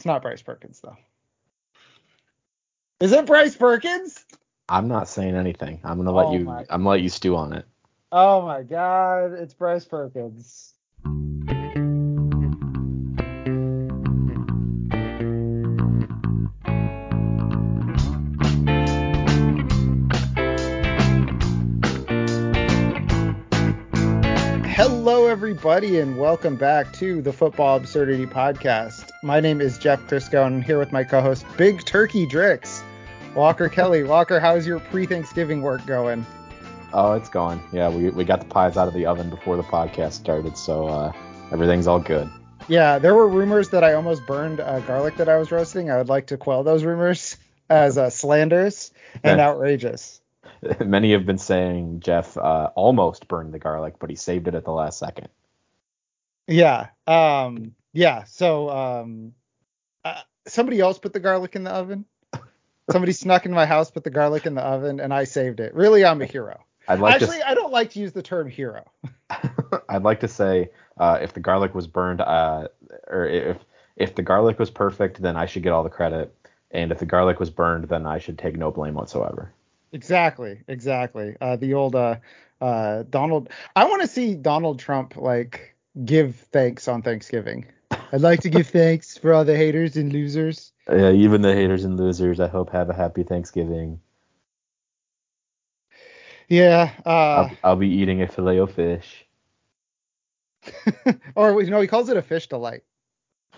It's not Bryce Perkins though. Is it Bryce Perkins? I'm not saying anything. I'm gonna let Oh you. my- I'm gonna let you stew on it. Oh my God, it's Bryce Perkins. Everybody, and welcome back to the Football Absurdity Podcast. My name is Jeff Crisco, and I'm here with my co-host Big Turkey Drix, Walker Kelly. Walker, how's your pre-Thanksgiving work going? Oh, it's going. Yeah, we we got the pies out of the oven before the podcast started, so uh, everything's all good. Yeah, there were rumors that I almost burned uh, garlic that I was roasting. I would like to quell those rumors as uh, slanders and outrageous. Many have been saying Jeff uh, almost burned the garlic, but he saved it at the last second. Yeah, um, yeah. So um, uh, somebody else put the garlic in the oven. Somebody snuck in my house, put the garlic in the oven, and I saved it. Really, I'm a hero. I'd like Actually, I don't like to use the term hero. I'd like to say uh, if the garlic was burned, uh, or if if the garlic was perfect, then I should get all the credit, and if the garlic was burned, then I should take no blame whatsoever. Exactly, exactly. Uh, the old uh, uh, Donald. I want to see Donald Trump like give thanks on Thanksgiving. I'd like to give thanks for all the haters and losers. Yeah, even the haters and losers, I hope have a happy Thanksgiving. Yeah. Uh, I'll, I'll be eating a filet of fish. or you know, he calls it a fish delight.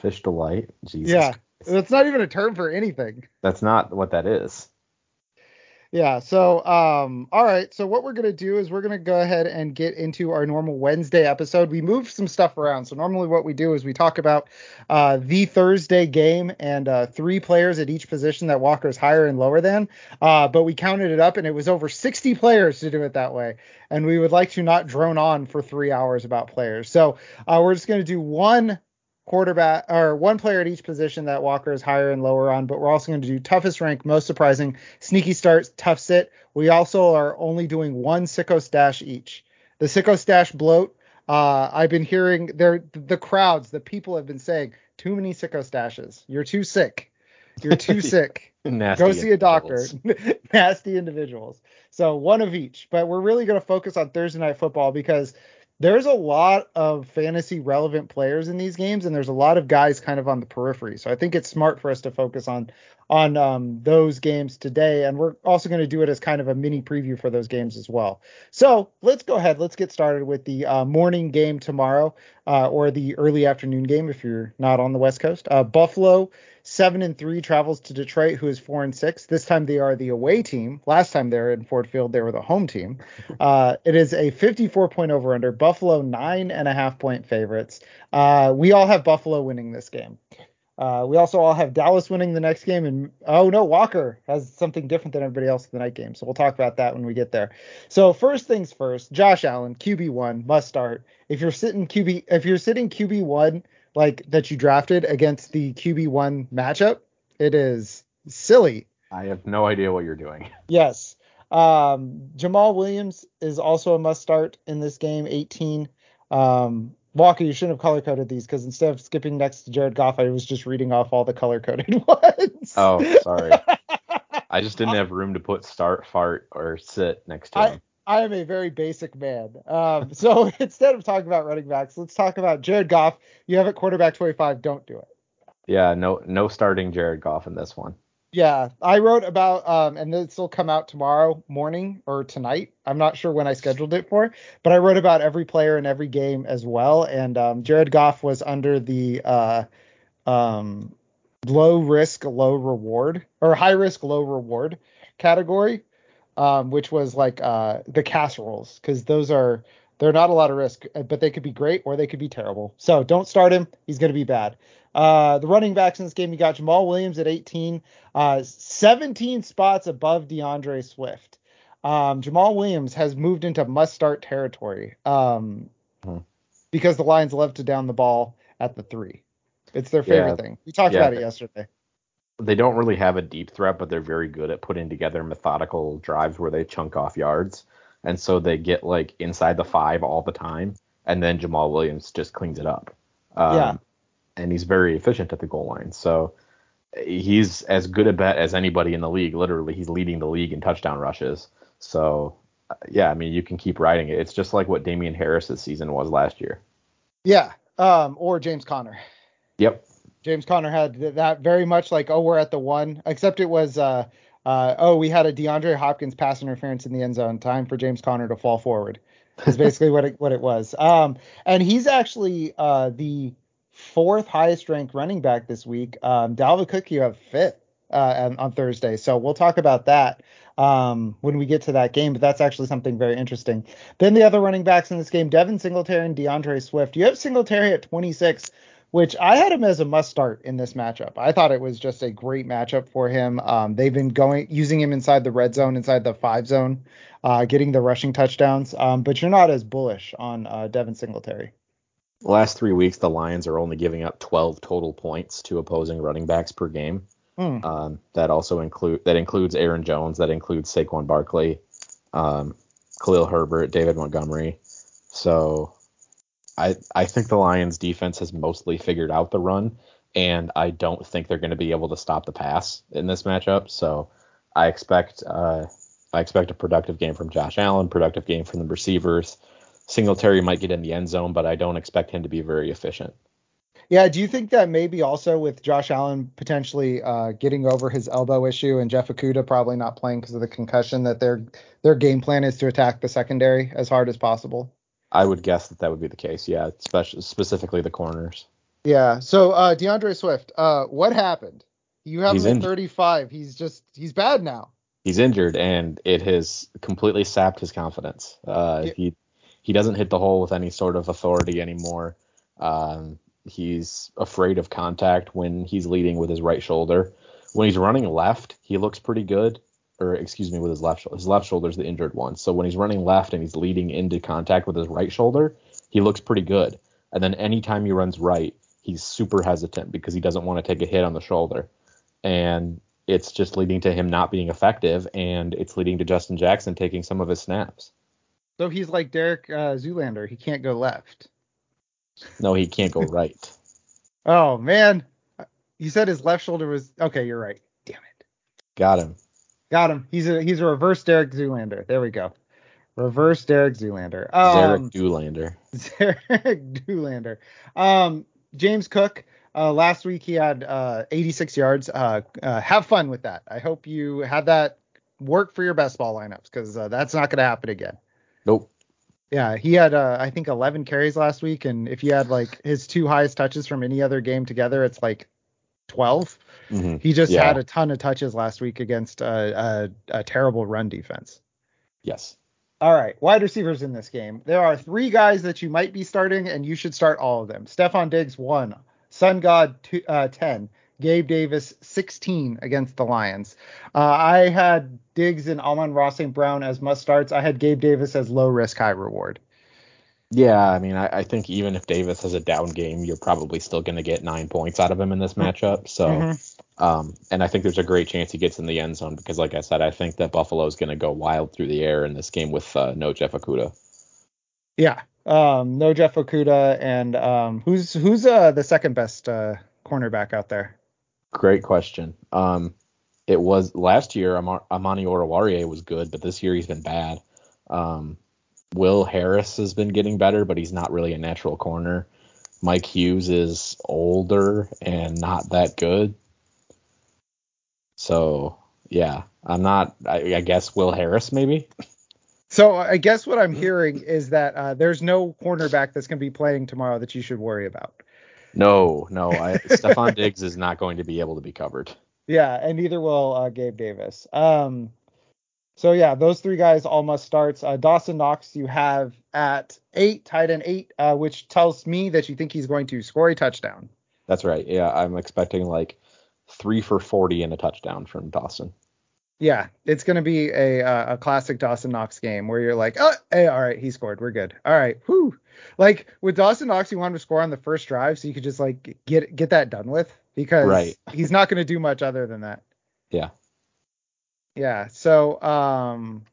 Fish delight. Jesus. Yeah. Christ. That's not even a term for anything. That's not what that is. Yeah. So, um, all right. So what we're gonna do is we're gonna go ahead and get into our normal Wednesday episode. We moved some stuff around. So normally what we do is we talk about uh, the Thursday game and uh, three players at each position that Walker's higher and lower than. Uh, but we counted it up and it was over 60 players to do it that way. And we would like to not drone on for three hours about players. So uh, we're just gonna do one quarterback or one player at each position that Walker is higher and lower on, but we're also going to do toughest rank, most surprising, sneaky starts, tough sit. We also are only doing one sicko stash each. The sicko stash bloat. Uh, I've been hearing there the crowds, the people have been saying too many sicko stashes. You're too sick. You're too sick. Nasty Go see a doctor. Nasty individuals. So one of each. But we're really going to focus on Thursday night football because there's a lot of fantasy relevant players in these games, and there's a lot of guys kind of on the periphery. So I think it's smart for us to focus on on um, those games today, and we're also going to do it as kind of a mini preview for those games as well. So let's go ahead. Let's get started with the uh, morning game tomorrow, uh, or the early afternoon game if you're not on the West Coast. Uh, Buffalo seven and three travels to Detroit, who is four and six. This time they are the away team. Last time they were in Ford Field, they were the home team. Uh, it is a 54 point over under. Buffalo nine and a half point favorites. Uh, we all have Buffalo winning this game. Uh, we also all have Dallas winning the next game, and oh no, Walker has something different than everybody else in the night game. So we'll talk about that when we get there. So first things first, Josh Allen, QB one, must start. If you're sitting QB, if you're sitting QB one like that you drafted against the QB one matchup, it is silly. I have no idea what you're doing. Yes. Um, Jamaal Williams is also a must start in this game, 18. Um, Walker, you shouldn't have color coded these because instead of skipping next to Jared Goff, I was just reading off all the color coded ones. Oh, sorry. I just didn't have room to put start, fart, or sit next to him. I am a very basic man. Um, so instead of talking about running backs, let's talk about Jared Goff. You have at quarterback 25. Don't do it. Yeah, no, no starting Jared Goff in this one. Yeah, I wrote about, um, and this will come out tomorrow morning or tonight. I'm not sure when I scheduled it for, but I wrote about every player in every game as well. And um, Jared Goff was under the uh, um, low risk, low reward, or high risk, low reward category, um, which was like uh, the casseroles, because those are they're not a lot of risk, but they could be great or they could be terrible. So don't start him; he's going to be bad. Uh, the running backs in this game, you got Jamaal Williams at 18, uh, 17 spots above D'Andre Swift. Um, Jamaal Williams has moved into must-start territory um, Hmm. because the Lions love to down the ball at the three. It's their favorite Yeah. thing. We talked Yeah. about it yesterday. They don't really have a deep threat, but they're very good at putting together methodical drives where they chunk off yards. And so they get like inside the five all the time. And then Jamaal Williams just cleans it up. Um, Yeah. and he's very efficient at the goal line. So he's as good a bet as anybody in the league. Literally, he's leading the league in touchdown rushes. So yeah, I mean, you can keep riding it. It's just like what Damien Harris's season was last year. Yeah, um, or James Conner. Yep. James Conner had that very much like, oh, we're at the one, except it was, uh, uh, oh, we had a DeAndre Hopkins pass interference in the end zone. Time for James Conner to fall forward. Is basically what it what it was. Um, and he's actually uh, the fourth highest ranked running back this week. Um, Dalvin Cook, you have fifth uh, on, Thursday. So we'll talk about that um, when we get to that game. But that's actually something very interesting. Then the other running backs in this game, Devin Singletary and D'Andre Swift. You have Singletary at 26, which I had him as a must start in this matchup. I thought it was just a great matchup for him. Um, they've been going using him inside the red zone, inside the five zone, uh, getting the rushing touchdowns. Um, but you're not as bullish on uh, Devin Singletary. The last three weeks, the Lions are only giving up 12 total points to opposing running backs per game. Mm. Um, that also include that includes Aaron Jones, that includes Saquon Barkley, um, Khalil Herbert, David Montgomery. So I I think the Lions defense has mostly figured out the run, and I don't think they're going to be able to stop the pass in this matchup. So I expect uh, I expect a productive game from Josh Allen, productive game from the receivers. Singletary might get in the end zone, but I don't expect him to be very efficient. Yeah, do you think that maybe also with Josh Allen potentially uh, getting over his elbow issue and Jeff Okudah probably not playing because of the concussion, that their their game plan is to attack the secondary as hard as possible? I would guess that that would be the case. Yeah, especially specifically the corners. Yeah. So uh, D'Andre Swift, uh, what happened? You have he's him at 35. He's just he's bad now. He's injured, and it has completely sapped his confidence. Uh, yeah. He he doesn't hit the hole with any sort of authority anymore. Um, He's afraid of contact when he's leading with his right shoulder. When he's running left, he looks pretty good. Or excuse me, with his left shoulder. His left shoulder is the injured one. So when he's running left and he's leading into contact with his right shoulder, he looks pretty good. And then anytime he runs right, he's super hesitant because he doesn't want to take a hit on the shoulder. And it's just leading to him not being effective, and it's leading to Justin Jackson taking some of his snaps. So he's like Derek uh, Zoolander. He can't go left. No, he can't go right. oh man, you said his left shoulder was okay. You're right. Damn it. Got him. Got him. He's a he's a reverse Derek Zoolander. There we go. Reverse Derek Zoolander. Um, Derek Doolander. Derek Doolander. Um, James Cook. Uh, last week he had uh, 86 yards. Uh, uh, have fun with that. I hope you had that work for your best ball lineups because uh, that's not going to happen again. Nope. Yeah, he had uh, I think 11 carries last week, and if you had like his two highest touches from any other game together, it's like 12. Mm-hmm. He just yeah. had a ton of touches last week against a, a, a terrible run defense. Yes. All right, wide receivers in this game. There are three guys that you might be starting, and you should start all of them. Stefon Diggs one, Sun God two, uh, 10, Gabe Davis 16 against the Lions. Uh, I had Diggs and Amon-Ra St. Brown as must starts. I had Gabe Davis as low risk, high reward. Yeah, I mean, I, I think even if Davis has a down game, you're probably still going to get nine points out of him in this matchup. So, mm-hmm. um, and I think there's a great chance he gets in the end zone because, like I said, I think that Buffalo is going to go wild through the air in this game with uh, no Jeff Okudah. Yeah, um, no Jeff Okudah, and um, who's who's uh, the second best uh, cornerback out there? Great question. Um, it was last year. Am- Amani Oruwariye was good, but this year he's been bad. Um, Will Harris has been getting better, but he's not really a natural corner. Mike Hughes is older and not that good. So yeah, I'm not. I, I guess Will Harris maybe. So I guess what I'm hearing is that uh, there's no cornerback that's going to be playing tomorrow that you should worry about. No, no. I, Stefon Diggs is not going to be able to be covered. Yeah, and neither will uh, Gabe Davis. Um, so yeah, those three guys all must starts. Uh, Dawson Knox you have at eight, tight end eight, uh, which tells me that you think he's going to score a touchdown. That's right. Yeah, I'm expecting like three for 40 and a touchdown from Dawson. Yeah, it's going to be a uh, a classic Dawson Knox game where you're like, oh, hey, all right, he scored, we're good. All right, whoo. Like with Dawson Knox, you wanted to score on the first drive so you could just like get get that done with because right. he's not going to do much other than that. Yeah. Yeah. So um.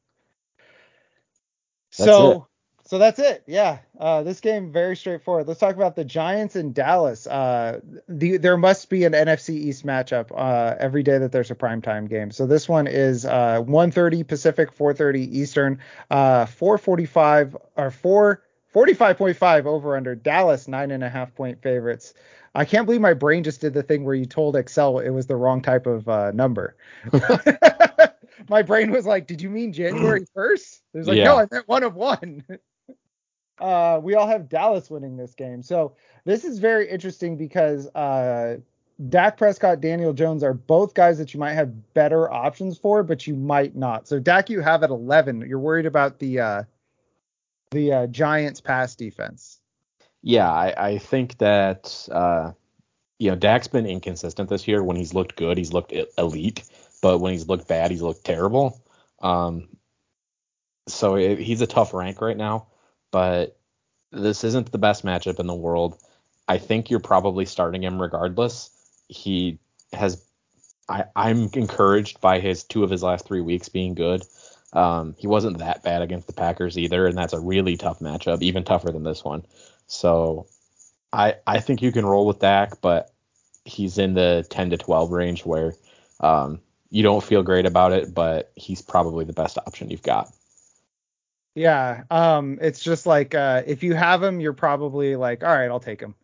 That's so so that's it. Yeah, uh, this game very straightforward. Let's talk about the Giants in Dallas. Uh, the, there must be an NFC East matchup uh, every day that there's a primetime game. So this one is uh, 1:30 Pacific, 4:30 Eastern, uh, 4:45 or 4 45.5 over under. Dallas nine and a half point favorites. I can't believe my brain just did the thing where you told Excel it was the wrong type of uh, number. my brain was like, "Did you mean January 1st?" It was like, Yeah. "No, I meant one of one." uh, we all have Dallas winning this game. So this is very interesting because uh, Dak Prescott, Daniel Jones are both guys that you might have better options for, but you might not. So Dak, you have at 11. You're worried about the uh, the uh, Giants pass defense. Yeah, I, I think that uh, you know Dak's been inconsistent this year. When he's looked good, he's looked elite, but when he's looked bad, he's looked terrible. Um, so it, he's a tough rank right now, but this isn't the best matchup in the world. I think you're probably starting him regardless. He has, I, I'm encouraged by his two of his last three weeks being good. Um, he wasn't that bad against the Packers either, and that's a really tough matchup, even tougher than this one. So I I think you can roll with Dak, but he's in the 10 to 12 range where um, you don't feel great about it, but he's probably the best option you've got. Yeah, um, it's just like uh, if you have him, you're probably like, all right, I'll take him.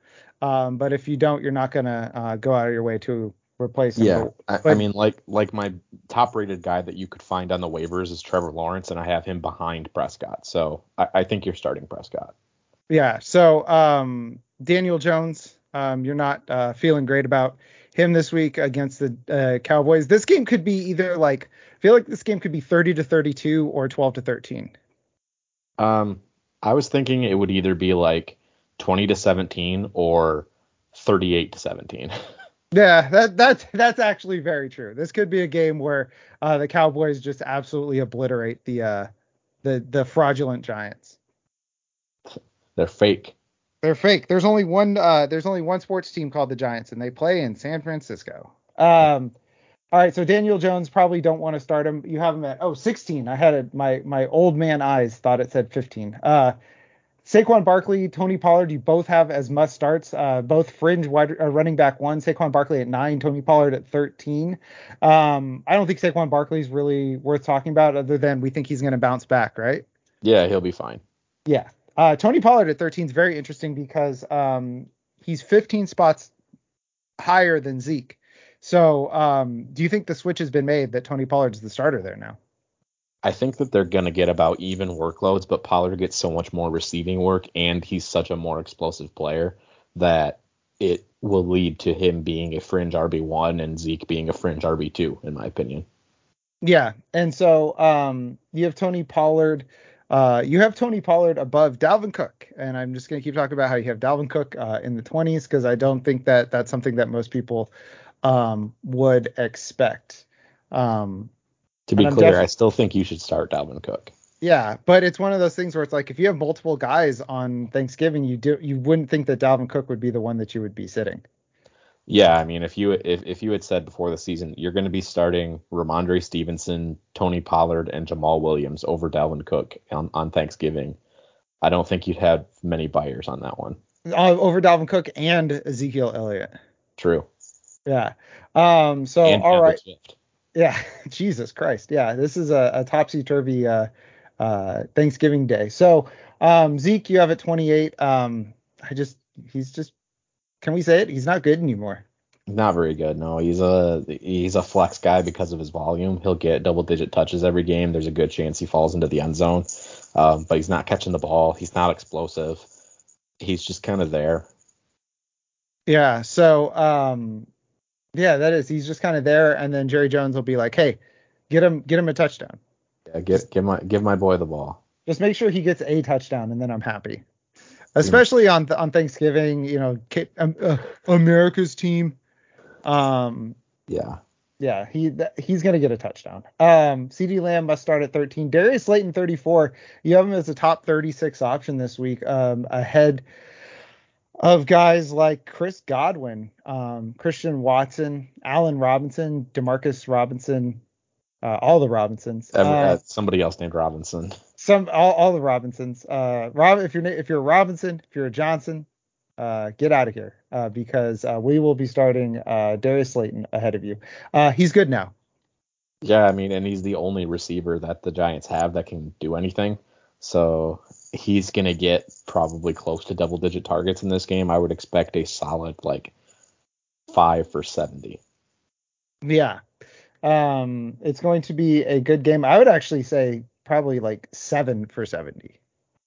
Um, but if you don't, you're not gonna uh, go out of your way to replace him. Yeah, I, I mean, like like my top rated guy that you could find on the waivers is Trevor Lawrence, and I have him behind Prescott. So I, I think you're starting Prescott. Yeah. So um, Daniel Jones, um, you're not uh, feeling great about him this week against the uh, Cowboys. This game could be either like I feel like this game could be 30 to 32 or 12 to 13. Um, I was thinking it would either be like 20 to 17 or 38 to 17. Yeah, that that's that's actually very true. This could be a game where uh, the Cowboys just absolutely obliterate the uh, the the fraudulent Giants. They're fake. They're fake. There's only one. Uh, there's only one sports team called the Giants, and they play in San Francisco. Um, all right. So Daniel Jones probably don't want to start him. You have him at oh 16. I had it. My my old man eyes thought it said 15. Uh, Saquon Barkley, Tony Pollard, you both have as must starts. Uh, both fringe wide uh, running back one. Saquon Barkley at nine, Tony Pollard at 13. Um, I don't think Saquon Barkley is really worth talking about, other than we think he's going to bounce back, right? Yeah, he'll be fine. Yeah. Uh, Tony Pollard at 13 is very interesting because um, he's 15 spots higher than Zeke. So, um, do you think the switch has been made that Tony Pollard's the starter there now? I think that they're going to get about even workloads, but Pollard gets so much more receiving work, and he's such a more explosive player that it will lead to him being a fringe RB1 and Zeke being a fringe RB2, in my opinion. Yeah. And so um, you have Tony Pollard. Uh, you have Tony Pollard above Dalvin Cook, and I'm just going to keep talking about how you have Dalvin Cook uh, in the 20s because I don't think that that's something that most people um, would expect. Um, To be clear, defi- I still think you should start Dalvin Cook. Yeah, but it's one of those things where it's like if you have multiple guys on Thanksgiving, you do you wouldn't think that Dalvin Cook would be the one that you would be sitting. Yeah, I mean, if you if, if you had said before the season you're going to be starting Rhamondre Stevenson, Tony Pollard, and Jamaal Williams over Dalvin Cook on, on Thanksgiving, I don't think you'd have many buyers on that one. Uh, over Dalvin Cook and Ezekiel Elliott. True. Yeah. Um. So and all right. Swift. Yeah. Jesus Christ. Yeah. This is a, a topsy turvy uh, uh, Thanksgiving day. So um, Zeke, you have at 28. Um, I just he's just can we say it? He's not good anymore. Not very good. No, he's a he's a flex guy because of his volume. He'll get double digit touches every game. There's a good chance he falls into the end zone, um, but he's not catching the ball. He's not explosive. He's just kind of there. Yeah. So um, yeah, that is. He's just kind of there, and then Jerry Jones will be like, hey, get him get him a touchdown. Yeah, give give my give my boy the ball. Just make sure he gets a touchdown, and then I'm happy. Especially on on Thanksgiving, you know, um, uh, America's team. Um, Yeah. yeah, he he's gonna get a touchdown. Um, CeeDee Lamb must start at 13. Darius Slayton 34. You have him as a top 36 option this week, um, ahead of guys like Chris Godwin, um, Christian Watson, Allen Robinson, Demarcus Robinson, uh, all the Robinsons. Uh, uh, somebody else named Robinson. Some all, all the Robinsons. Uh, Rob, if you're if you're a Robinson, if you're a Johnson, uh, get out of here uh, because uh, we will be starting uh, Darius Slayton ahead of you. Uh, he's good now. Yeah, I mean, and he's the only receiver that the Giants have that can do anything. So he's gonna get probably close to double digit targets in this game. I would expect a solid like five for seventy. Yeah. Um, it's going to be a good game. I would actually say probably like seven for 70.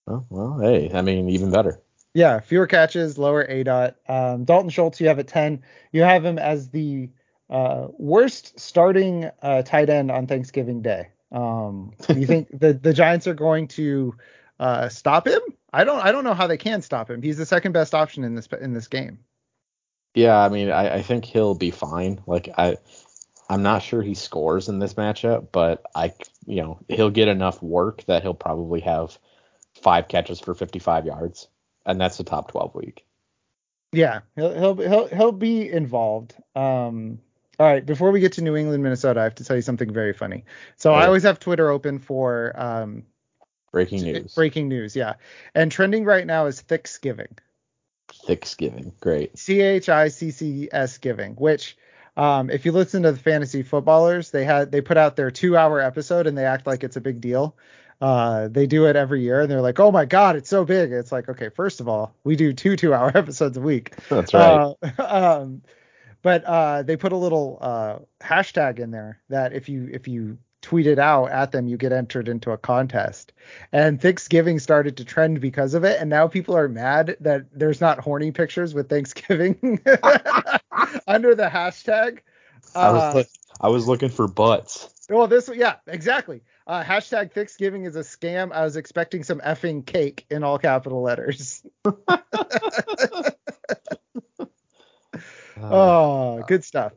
Oh, well, hey, I mean, even better. Yeah, fewer catches, lower aDOT. Um, Dalton Schultz, you have at 10. You have him as the uh, worst starting uh, tight end on Thanksgiving Day. Um, you think the the Giants are going to uh, stop him? I don't I don't know how they can stop him. He's the second best option in this in this game. Yeah, I mean, I, I think he'll be fine. Like I, I'm not sure he scores in this matchup, but I, you know, he'll get enough work that he'll probably have five catches for 55 yards, and that's the top 12 week. Yeah, he'll he'll he'll he'll be involved. Um, all right, before we get to New England, Minnesota, I have to tell you something very funny. So I always have Twitter open for um, breaking news. Breaking news, yeah. And trending right now is Thanksgiving. Thanksgiving, great. C H I C C S giving, which um, if you listen to the fantasy footballers, they had they put out their two hour episode and they act like it's a big deal. Uh, they do it every year and they're like, oh my god, it's so big. It's like, okay, first of all, we do two two hour episodes a week. That's right. Uh, um, but uh, they put a little uh, hashtag in there that if you if you tweet it out at them, you get entered into a contest. And Thanksgiving started to trend because of it. And now people are mad that there's not horny pictures with Thanksgiving under the hashtag. I was, uh, I was looking for butts. Well, this, yeah, exactly. Uh, hashtag Thanksgiving is a scam. I was expecting some effing cake in all capital letters. oh, good stuff.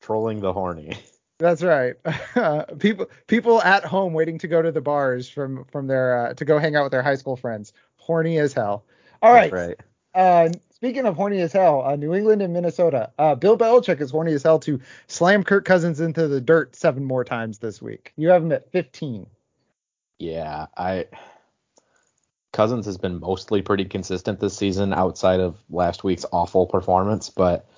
Trolling the horny. That's right. Uh, people people at home waiting to go to the bars from from their uh, to go hang out with their high school friends. Horny as hell. All right. That's right. Uh, speaking of horny as hell, uh, New England and Minnesota. Uh, Bill Belichick is horny as hell to slam Kirk Cousins into the dirt seven more times this week. You have him at 15. Yeah, I Cousins has been mostly pretty consistent this season outside of last week's awful performance, but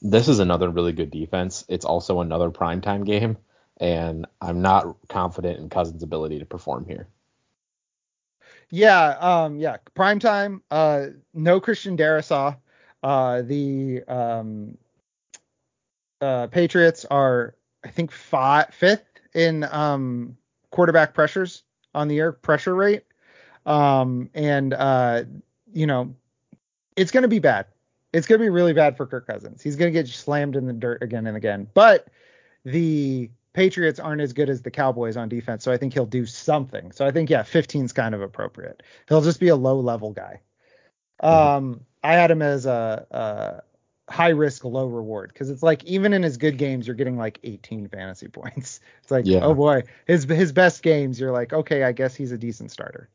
this is another really good defense. It's also another primetime game, and I'm not confident in Cousins' ability to perform here. Yeah, um, yeah, primetime. Uh, no Christian Darrisaw. Uh, the um, uh, Patriots are, I think, five, fifth in um, quarterback pressures on the air pressure rate. Um, and uh, you know, it's going to be bad it's going to be really bad for Kirk Cousins. He's going to get slammed in the dirt again and again. But the Patriots aren't as good as the Cowboys on defense, so I think he'll do something. So I think yeah, 15 is kind of appropriate. He'll just be a low level guy. Um, I had him as a, a high risk, low reward because it's like even in his good games, you're getting like 18 fantasy points. It's like yeah. oh boy, his his best games, you're like okay, I guess he's a decent starter.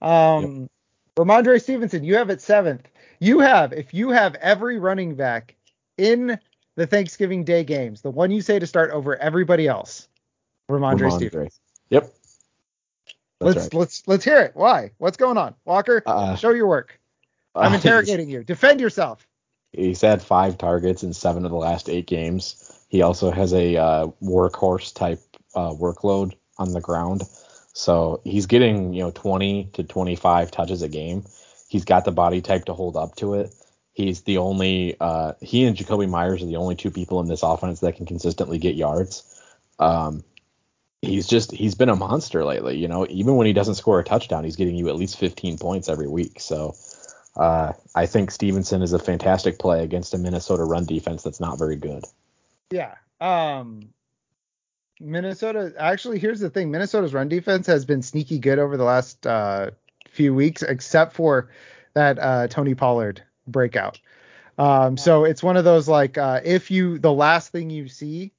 Um, yep. Rhamondre Stevenson, you have it seventh. You have, if you have every running back in the Thanksgiving Day games, the one you say to start over everybody else, Rhamondre, Rhamondre. Stevenson. Yep. That's let's right. let's let's hear it. Why? What's going on, Walker? Uh, show your work. I'm uh, interrogating you. Defend yourself. He's had five targets in seven of the last eight games. He also has a uh, workhorse type uh, workload on the ground. So he's getting, you know, 20 to 25 touches a game. He's got the body type to hold up to it. He's the only, uh, he and Jakobi Meyers are the only two people in this offense that can consistently get yards. Um, he's just, he's been a monster lately. You know, even when he doesn't score a touchdown, he's getting you at least 15 points every week. So uh, I think Stevenson is a fantastic play against a Minnesota run defense that's not very good. Yeah. Um, Minnesota actually here's the thing Minnesota's run defense has been sneaky good over the last uh, few weeks except for that uh, Tony Pollard breakout. Um, so it's one of those like uh, if you the last thing you see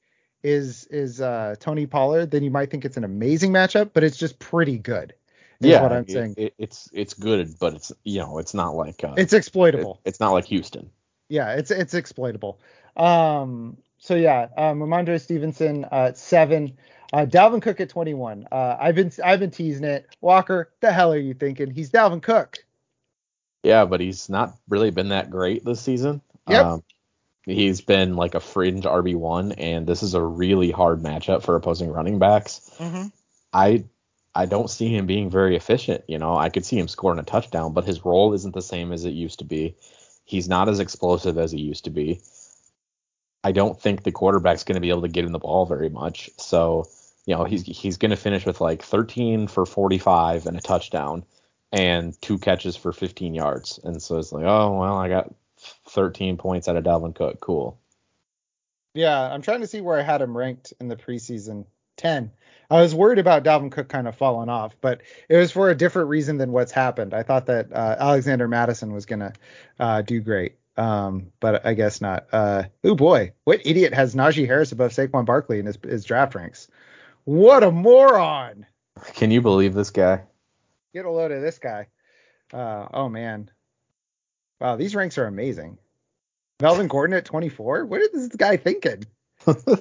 is is uh, Tony Pollard, then you might think it's an amazing matchup, but it's just pretty good. yeah, what I'm it, saying. It, it's it's good, but it's you know it's not like uh, it's exploitable. It, it's not like Houston. Yeah, it's it's exploitable. Um, so yeah, um, Rhamondre Stevenson uh, at seven. Uh, Dalvin Cook at 21. Uh, I've been I've been teasing it. Walker, the hell are you thinking? He's Dalvin Cook. Yeah, but he's not really been that great this season. Yep. Um, he's been like a fringe RB one, and this is a really hard matchup for opposing running backs. Mm-hmm. I I don't see him being very efficient. You know, I could see him scoring a touchdown, but his role isn't the same as it used to be. He's not as explosive as he used to be. I don't think the quarterback's going to be able to get him the ball very much. So, you know, he's he's going to finish with like 13 for 45 and a touchdown and two catches for 15 yards. And so it's like, oh, well, I got 13 points out of Dalvin Cook. Cool. Yeah, I'm trying to see where I had him ranked in the preseason. 10. I was worried about Dalvin Cook kind of falling off, but it was for a different reason than what's happened. I thought that uh, Alexander Mattison was going to uh, do great, um, but I guess not. Uh, oh boy, what idiot has Najee Harris above Saquon Barkley in his, his draft ranks? What a moron! Can you believe this guy? Get a load of this guy. Uh, oh man, wow, these ranks are amazing. Melvin Gordon at 24. What is this guy thinking? God,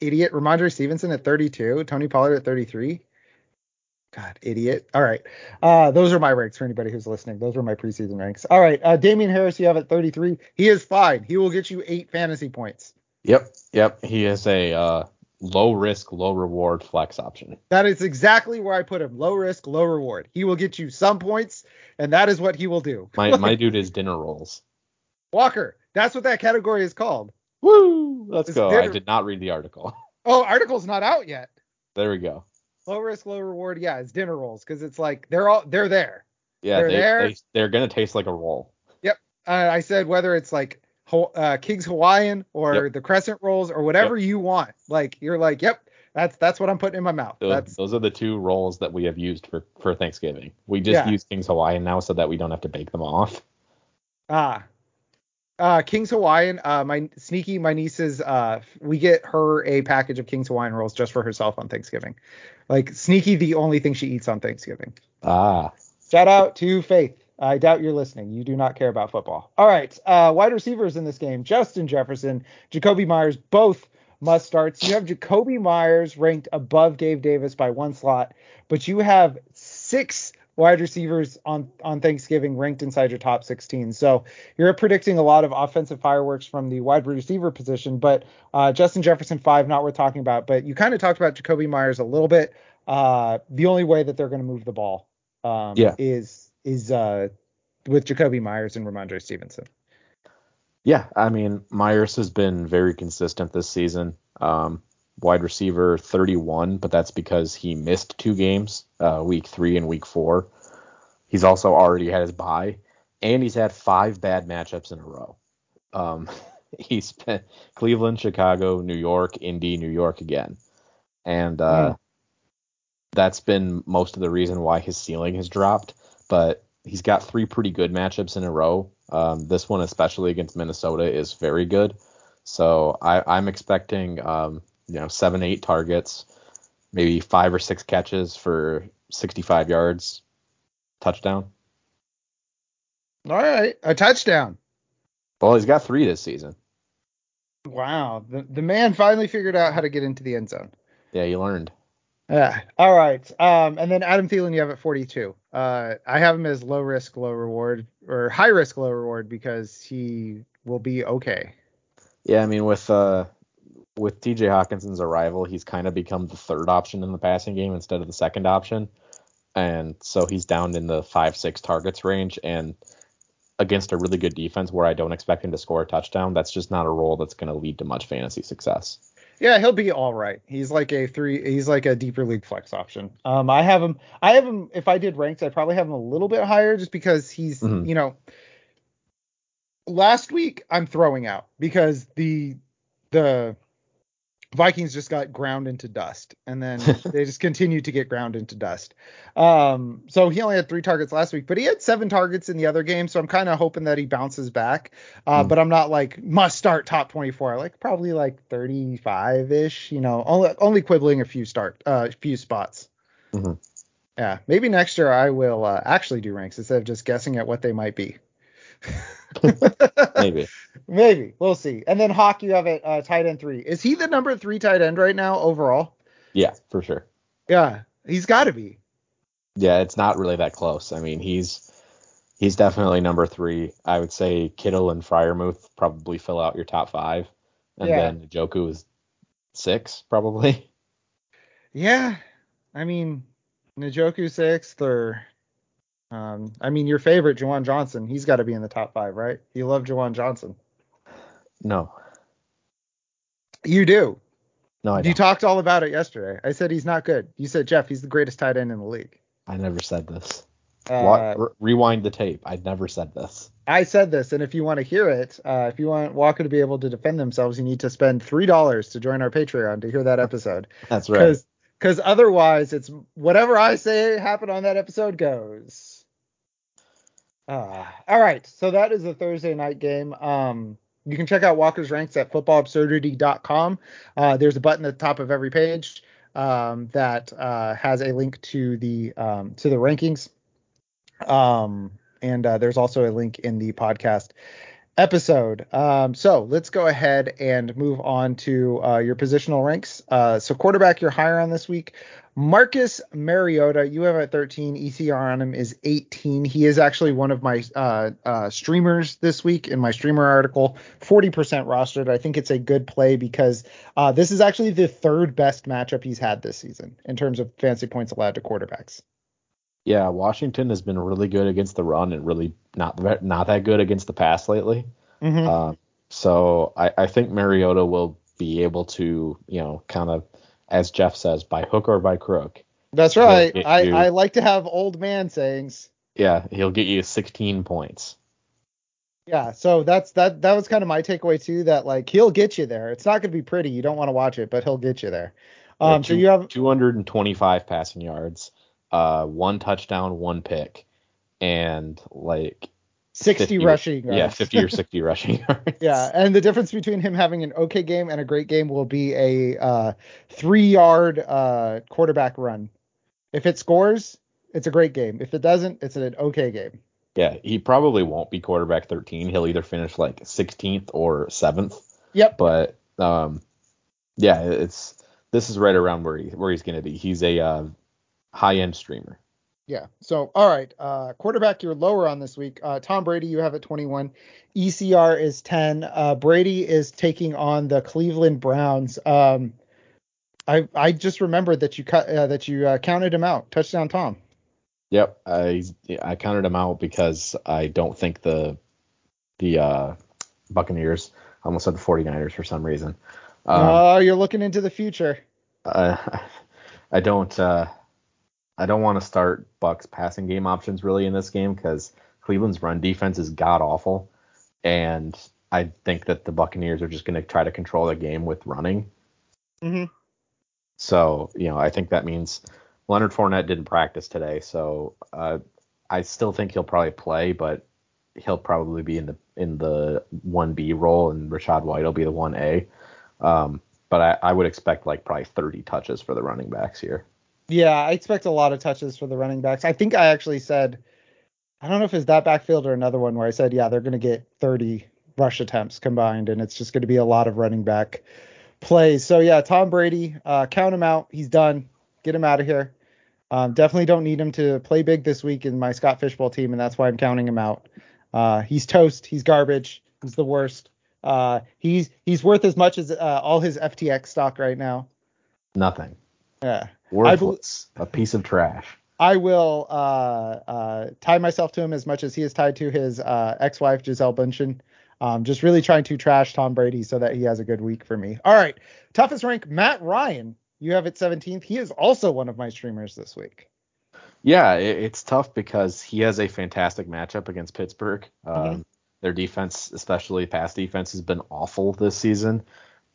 idiot. Rhamondre Stevenson at 32. Tony Pollard at 33. God, idiot. All right. Uh, those are my ranks for anybody who's listening. Those were my preseason ranks. All right. Uh, Damien Harris, you have at 33. He is fine. He will get you eight fantasy points. Yep. Yep. He is a uh, low risk, low reward flex option. That is exactly where I put him. Low risk, low reward. He will get you some points, and that is what he will do. My my dude is dinner rolls. Walker. That's what that category is called. Woo! Let's It's go. dinner- I did not read the article. Oh, article's not out yet. There we go. Low risk, low reward. Yeah, it's dinner rolls because it's like they're all they're there. Yeah, They're they, there. they they're gonna taste like a roll. Yep. Uh, I said whether it's like uh, King's Hawaiian or Yep. the crescent rolls or whatever you want. Like you're like, yep, that's that's what I'm putting in my mouth. Those, That's those are the two rolls that we have used for for Thanksgiving. We just Yeah. use King's Hawaiian now so that we don't have to bake them off. ah. Uh, King's Hawaiian. Uh, my sneaky, my niece's. Uh, we get her a package of King's Hawaiian rolls just for herself on Thanksgiving. Like sneaky, the only thing she eats on Thanksgiving. Ah, Shout out to Faith. I doubt you're listening. You do not care about football. All right. Uh, wide receivers in this game Justin Jefferson, Jakobi Meyers, both must starts. You have Jakobi Meyers ranked above Gabe Davis by one slot, but you have six wide receivers on, on Thanksgiving ranked inside your top 16. So you're predicting a lot of offensive fireworks from the wide receiver position, but uh, Justin Jefferson, five, not worth talking about. But you kind of talked about Jakobi Meyers a little bit. Uh, the only way that they're going to move the ball um, Yeah. is is uh, with Jakobi Meyers and Rhamondre Stevenson. yeah. I mean, Meyers has been very consistent this season. Um, wide receiver 31, but that's because he missed two games, uh, week three and week four. He's also already had his bye, and he's had five bad matchups in a row. Um, he's been Cleveland, Chicago, New York, Indy, New York again, and uh, Hmm. that's been most of the reason why his ceiling has dropped. But he's got three pretty good matchups in a row. Um, this one, especially against Minnesota, is very good. So I, I'm expecting, um, you know, seven, eight targets, maybe five or six catches for 65 yards, touchdown. All right, a touchdown. Well, he's got three this season. Wow, the the man finally figured out how to get into the end zone. Yeah, he learned. Yeah. All right. Um, and then Adam Thielen, you have at 42. Uh, I have him as low risk, low reward, or high risk, low reward because he will be okay. Yeah, I mean with uh with TJ Hockenson's arrival, he's kind of become the third option in the passing game instead of the second option. And so he's down in the five, six targets range and against a really good defense where I don't expect him to score a touchdown, that's just not a role that's going to lead to much fantasy success. Yeah, he'll be all right. He's like a three. He's like a deeper league flex option. Um, I have him. I have him. If I did ranks, I'd probably have him a little bit higher, just because he's, Mhm. you know, last week I'm throwing out because the the Vikings just got ground into dust, and then they just continued to get ground into dust. Um, so he only had three targets last week, but he had seven targets in the other game. So I'm kind of hoping that he bounces back. Uh, Hmm. But I'm not like must start top 24. Like probably like 35 ish. You know, only only quibbling a few start, uh, few spots. Mhm. Yeah, maybe next year I will uh, actually do ranks instead of just guessing at what they might be. Maybe. Maybe. We'll see. And then Hawk, you have it uh, tight end three. Is he the number three tight end right now overall? Yeah, for sure. Yeah, he's got to be. Yeah, it's not really that close. I mean, he's he's definitely number three. I would say Kittle and Freiermuth probably fill out your top five, and Yeah. then Njoku is six probably. Yeah, I mean, Njoku sixth, or um, I mean, your favorite, Juwan Johnson. He's got to be in the top five, right? You love Juwan Johnson. No, You do. no, I You don't. talked all about it yesterday. I said he's not good. You said Jeff, he's the greatest tight end in the league. I never said this. Uh, re- rewind the tape. I never said this. I said this, and if you want to hear it, uh, if you want Walker to be able to defend themselves, you need to spend three dollars to join our Patreon to hear that episode. That's right. Because because otherwise, it's whatever I say happened on that episode goes. Uh, all right, so that is the Thursday night game. Um, you can check out Walker's ranks at footballabsurdity.com. Uh, there's a button at the top of every page um, that uh, has a link to the um, to the rankings. Um, and uh, there's also a link in the podcast episode. Um, so let's go ahead and move on to uh, your positional ranks. Uh, so quarterback, you're higher on this week. Marcus Mariota, you have at 13. ECR on him is 18. He is actually one of my uh, uh, streamers this week in my streamer article. 40% rostered. I think it's a good play because uh, this is actually the third best matchup he's had this season in terms of fancy points allowed to quarterbacks. Yeah, Washington has been really good against the run and really not not that good against the pass lately. Mhm. Um, so I, I think Mariota will be able to, you know, kind of, as Jeff says, by hook or by crook. That's right. I, you- I like to have old man sayings. Yeah, he'll get you 16 points. Yeah, so that's that that was kind of my takeaway too. That like he'll get you there. It's not going to be pretty. You don't want to watch it, but he'll get you there. Um, so two- you have 225 passing yards, uh, one touchdown, one pick, and like 60 50 rushing yards. Yeah, 50 or 60 rushing yards. Yeah, and the difference between him having an okay game and a great game will be a uh, three-yard uh, quarterback run. If it scores, it's a great game. If it doesn't, it's an okay game. Yeah, he probably won't be quarterback 13. He'll either finish like 16th or 7th. Yep. But um, yeah, it's this is right around where he where he's gonna be. He's a uh, high end streamer. Yeah. So, all right. Uh, quarterback, you're lower on this week. Uh, Tom Brady, you have at 21. ECR is 10. Uh, Brady is taking on the Cleveland Browns. Um, I I just remembered that you cut uh, that you uh, counted him out. Touchdown, Tom. Yep, I I counted him out because I don't think the the uh, Buccaneers I almost said the 49ers for some reason. Um, oh, you're looking into the future. uh, I don't uh, I don't want to start Bucks passing game options really in this game because Cleveland's run defense is god awful, and I think that the Buccaneers are just going to try to control the game with running. hmm So you know I think that means Leonard Fournette didn't practice today, so uh, I still think he'll probably play, but he'll probably be in the in the one B role, and Rachaad White will be the one A. Um, but I, I would expect like probably 30 touches for the running backs here. Yeah, I expect a lot of touches for the running backs. I think I actually said, I don't know if it's that backfield or another one where I said, yeah, they're going to get 30 rush attempts combined, and it's just going to be a lot of running back plays. So yeah, Tom Brady, uh, count him out. He's done. Get him out of here. Um, definitely don't need him to play big this week in my Scott Fish Bowl team, and that's why I'm counting him out. Uh, he's toast. He's garbage. He's the worst. Uh, he's he's worth as much as uh, all his FTX stock right now. Nothing. Yeah. Worthless. a piece of trash. I will uh, uh, tie myself to him as much as he is tied to his uh, ex-wife Gisele Bündchen. Um, just really trying to trash Tom Brady so that he has a good week for me. All right, toughest rank, Matt Ryan. You have it 17th. He is also one of my streamers this week. Yeah, it, it's tough because he has a fantastic matchup against Pittsburgh. Um, Mhm. Their defense, especially pass defense, has been awful this season.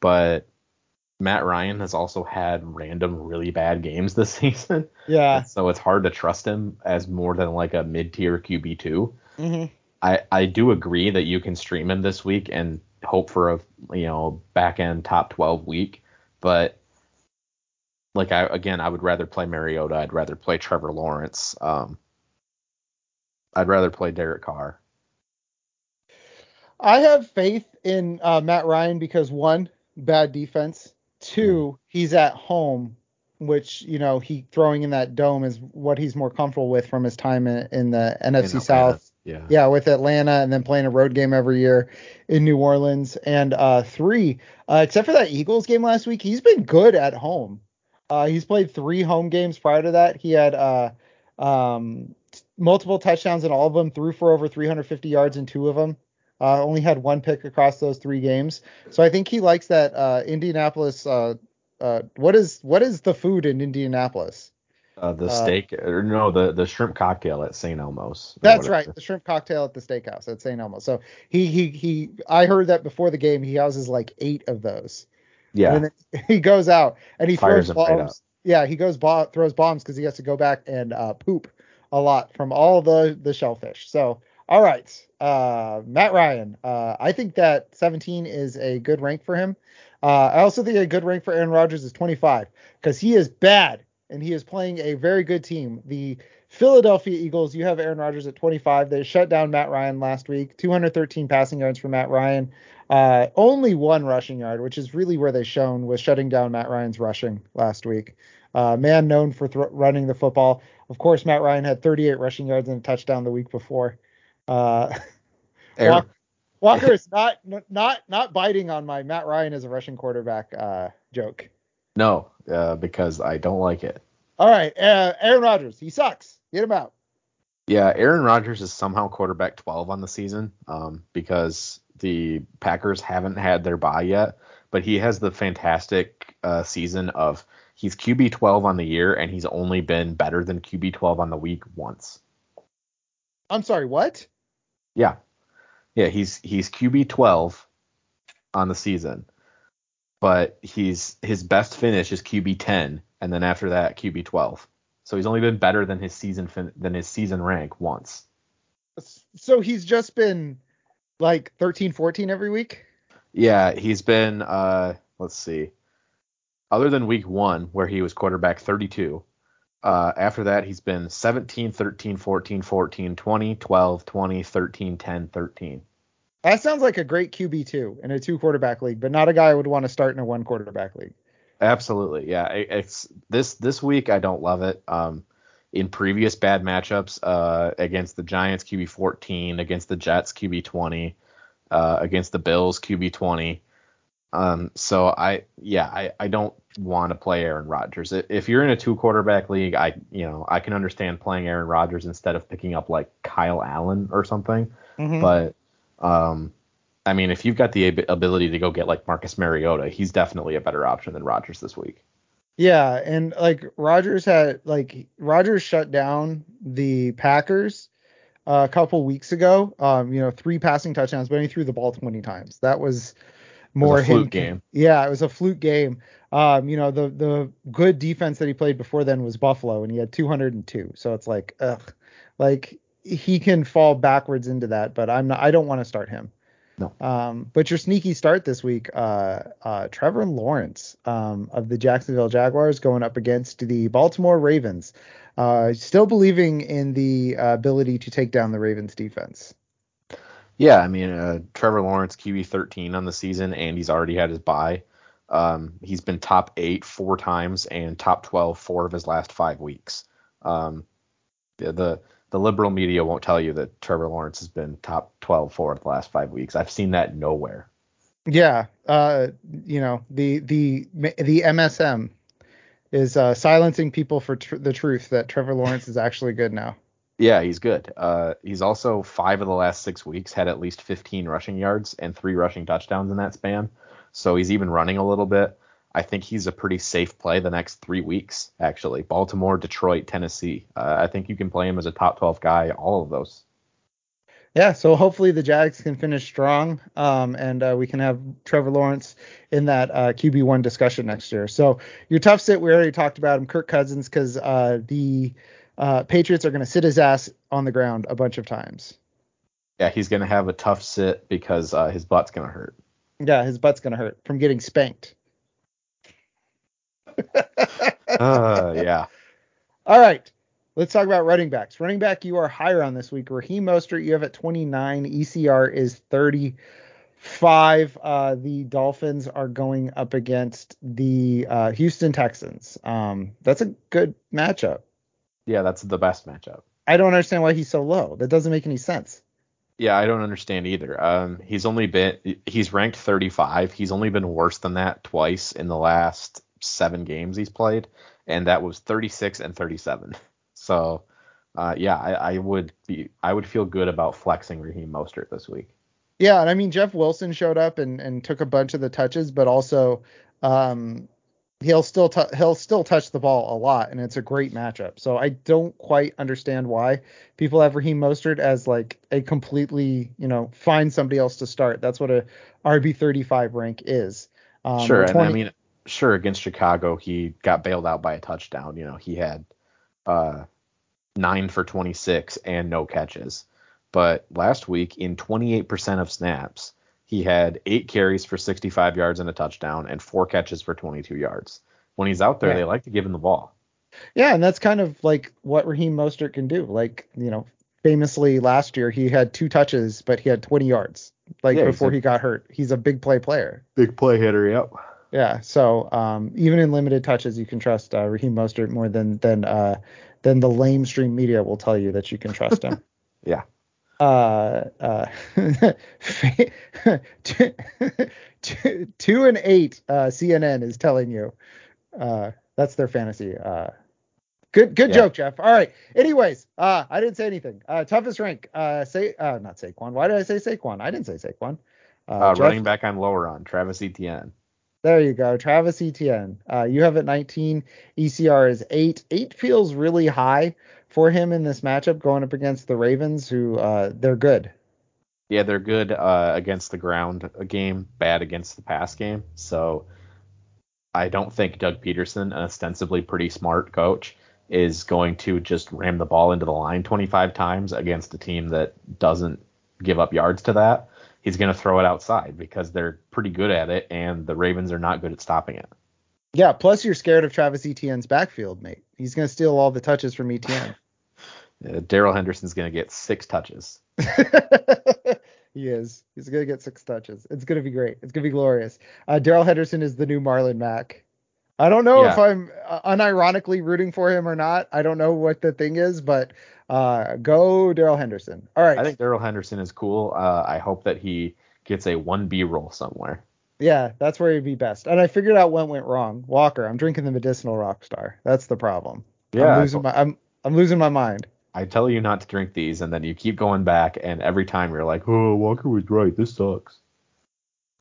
But Matt Ryan has also had random really bad games this season. Yeah. So it's hard to trust him as more than like a mid tier QB two. hmm I, I do agree that you can stream him this week and hope for a you know back end top twelve week, but like I again I would rather play Mariota. I'd rather play Trevor Lawrence. Um, I'd rather play Derek Carr. I have faith in uh, Matt Ryan because one, bad defense. Two, he's at home, which you know he throwing in that dome is what he's more comfortable with from his time in, in the NFC In South. Yeah. Yeah, with Atlanta and then playing a road game every year in New Orleans. And uh, three, uh, except for that Eagles game last week, he's been good at home. Uh, he's played three home games prior to that. He had uh, um, multiple touchdowns in all of them, threw for over 350 yards in two of them. Uh, only had one pick across those three games. So I think he likes that uh, Indianapolis. Uh, uh, what is what is the food in Indianapolis? Uh, the Uh, steak or no, the the shrimp cocktail at St. Elmo's. That's whatever. right, the shrimp cocktail at the steakhouse at St. Elmo's. So he he he. I heard that before the game he houses like eight of those. Yeah. And then he goes out and he Fires throws bombs. Yeah, he goes bo- throws bombs because he has to go back and uh, poop a lot from all the the shellfish. So all right, uh, Matt Ryan. Uh, I think that 17 is a good rank for him. Uh, I also think a good rank for Aaron Rodgers is 25 because he is bad and he is playing a very good team. The Philadelphia Eagles. You have Aaron Rodgers at 25. They shut down Matt Ryan last week. 213 passing yards for Matt Ryan. Uh, only one rushing yard, which is really where they shone, was shutting down Matt Ryan's rushing last week. Uh, man known for thr running the football. Of course, Matt Ryan had 38 rushing yards and a touchdown the week before. Uh, Aaron- Walk- Walker is not not not biting on my Matt Ryan as a Russian quarterback uh, joke. no, uh, because I don't like it. All right, uh, Aaron Rodgers, he sucks. Get him out. Yeah, Aaron Rodgers is somehow quarterback 12 on the season um, because the Packers haven't had their bye yet, but he has the fantastic uh, season of he's QB 12 on the year and he's only been better than QB 12 on the week once. I'm sorry, what? Yeah, yeah, he's he's QB 12 on the season, but he's his best finish is QB 10, and then after that QB 12. So he's only been better than his season fin- than his season rank once. So he's just been like 13, 14 every week. Yeah, he's been uh let's see. Other than week 1 where he was quarterback 32, uh after that he's been 17, 13, 14, 14, 20, 12, 20, 13, 10, 13. That sounds like a great QB two in a two quarterback league, but not a guy I would want to start in a one quarterback league. Absolutely. Yeah, it- it's this this week I don't love it. Um in previous bad matchups uh against the Giants QB 14, against the Jets QB 20, uh against the Bills QB 20. Um so I yeah, I I don't want to play Aaron Rodgers. If you're in a two quarterback league, I you know, I can understand playing Aaron Rodgers instead of picking up like Kyle Allen or something. Mhm. But um, I mean, if you've got the ab- ability to go get like Marcus Mariota, he's definitely a better option than Rodgers this week. Yeah, and like Rodgers had like Rodgers shut down the Packers uh, a couple weeks ago. Um, you know, three passing touchdowns, but he threw the ball 20 times. That was more a fluke him. game. Yeah, it was a fluke game. Um, you know, the the good defense that he played before then was Buffalo, and he had 202. So it's like, ugh, like he can fall backwards into that, but I'm not. I don't want to start him. No. Um, but your sneaky start this week, uh, uh, Trevor Lawrence um, of the Jacksonville Jaguars going up against the Baltimore Ravens. Uh, still believing in the uh, ability to take down the Ravens defense. Yeah, I mean, uh, Trevor Lawrence QB 13 on the season, and he's already had his bye. Um, he's been top eight four times and top 12 four of his last five weeks. Um, the, the the liberal media won't tell you that Trevor Lawrence has been top 12 four of the last five weeks. I've seen that nowhere. Yeah, uh, you know the the the MSM is uh, silencing people for tr- the truth that Trevor Lawrence is actually good now. Yeah, he's good. Uh, he's also five of the last six weeks had at least 15 rushing yards and three rushing touchdowns in that span. So he's even running a little bit. I think he's a pretty safe play the next three weeks, actually. Baltimore, Detroit, Tennessee. Uh, I think you can play him as a top 12 guy, all of those. Yeah, so hopefully the Jags can finish strong, um, and uh, we can have Trevor Lawrence in that uh, QB one discussion next year. So your tough sit, we already talked about him, Kirk Cousins, because uh, the uh, Patriots are going to sit his ass on the ground a bunch of times. Yeah, he's going to have a tough sit because uh, his butt's going to hurt. Yeah, his butt's going to hurt from getting spanked. Uh, yeah. All right. let's talk about running backs. Running back, you are higher on this week. Raheem Mostert, you have at 29. ECR is 35. Uh, the Dolphins are going up against the uh, Houston Texans. Um, that's a good matchup. Yeah, that's the best matchup. I don't understand why he's so low. That doesn't make any sense. Yeah, I don't understand either. Um, he's only been he's ranked 35. He's only been worse than that twice in the last seven games he's played, and that was 36 and 37. So, uh, yeah, I, I, would be I would feel good about flexing Raheem Mostert this week. Yeah, and I mean Jeff Wilson showed up and and took a bunch of the touches, but also um, he'll still t- he'll still touch the ball a lot, and it's a great matchup. So I don't quite understand why people have Raheem Mostert as like a completely you know find somebody else to start. That's what a RB 35 rank is. Um, sure, 20- and I mean sure against Chicago he got bailed out by a touchdown. You know he had uh, nine for 26 and no catches. But last week, in 28% of snaps, he had eight carries for 65 yards and a touchdown and four catches for 22 yards. When he's out there, yeah. they like to give him the ball. Yeah, and that's kind of like what Raheem Mostert can do. Like, you know, famously last year he had two touches, but he had 20 yards. Like yeah, before a, he got hurt, he's a big play player. Big play hitter, yep. Yeah, so um, even in limited touches, you can trust uh, Raheem Mostert more than than uh, than the lamestream media will tell you that you can trust him. yeah. Uh, uh, two, two, two and eight. Uh, CNN is telling you. Uh, that's their fantasy. Uh, good, good yeah. joke, Jeff. All right. Anyways, uh, I didn't say anything. Uh, toughest rank. Uh, say, uh, not Saquon. Why did I say Saquon? I didn't say Saquon. Uh, uh running back I'm lower on Travis Etienne. There you go, Travis Etienne. Uh, you have it 19. ECR is eight. Eight feels really high for him in this matchup going up against the Ravens, who uh, they're good. Yeah, they're good uh, against the ground game, bad against the pass game. So I don't think Doug Pederson, an ostensibly pretty smart coach, is going to just ram the ball into the line 25 times against a team that doesn't give up yards to that he's going to throw it outside because they're pretty good at it, and the Ravens are not good at stopping it. Yeah, plus you're scared of Travis Etienne's backfield, mate. He's going to steal all the touches from Etienne. Uh, Darrell Henderson's going to get six touches. he is. He's going to get six touches. It's going to be great. It's going to be glorious. Uh, Darrell Henderson is the new Marlon Mack. I don't know yeah. if I'm uh, unironically rooting for him or not. I don't know what the thing is, but uh, go Darrell Henderson. All right. I think Darrell Henderson is cool. Uh, I hope that he gets a 1B role somewhere. Yeah, that's where he'd be best. And I figured out what went wrong. Walker, I'm drinking the medicinal rock star. That's the problem. Yeah. I'm losing my I'm I'm losing my mind. I tell you not to drink these, and then you keep going back, and every time you're like, oh, Walker was right. This sucks.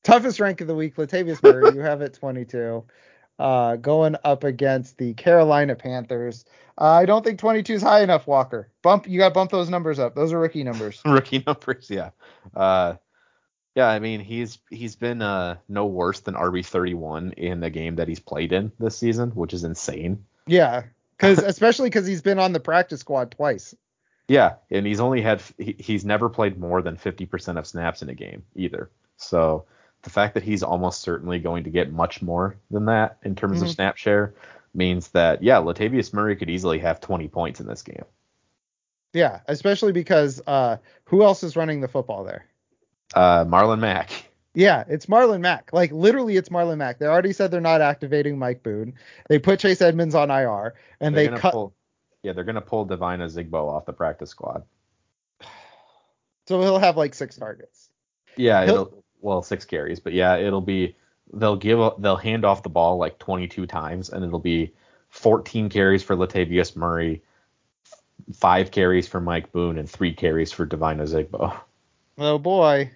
Toughest rank of the week, Latavius Murray. you have it 22 uh, going up against the Carolina Panthers. Uh, I don't think 22 is high enough, Walker. Bump, you got to bump those numbers up. Those are rookie numbers. rookie numbers, yeah. Uh, yeah, I mean he's he's been uh, no worse than RB 31 in the game that he's played in this season, which is insane. Yeah, because especially because he's been on the practice squad twice. Yeah, and he's only had he, he's never played more than 50% of snaps in a game either. So the fact that he's almost certainly going to get much more than that in terms mm-hmm. of snap share means that yeah, Latavius Murray could easily have 20 points in this game. Yeah, especially because uh, who else is running the football there? Uh, Marlon Mack. Yeah, it's Marlon Mack. Like literally, it's Marlon Mack. They already said they're not activating Mike Boone. They put Chase Edmonds on IR, and they're they cut. Pull, yeah, they're gonna pull Devine Ozigbo off the practice squad. So he'll have like six targets. Yeah, he'll, well six carries, but yeah, it'll be they'll give they'll hand off the ball like 22 times, and it'll be 14 carries for Latavius Murray, five carries for Mike Boone, and three carries for Devine Ozigbo. Oh boy.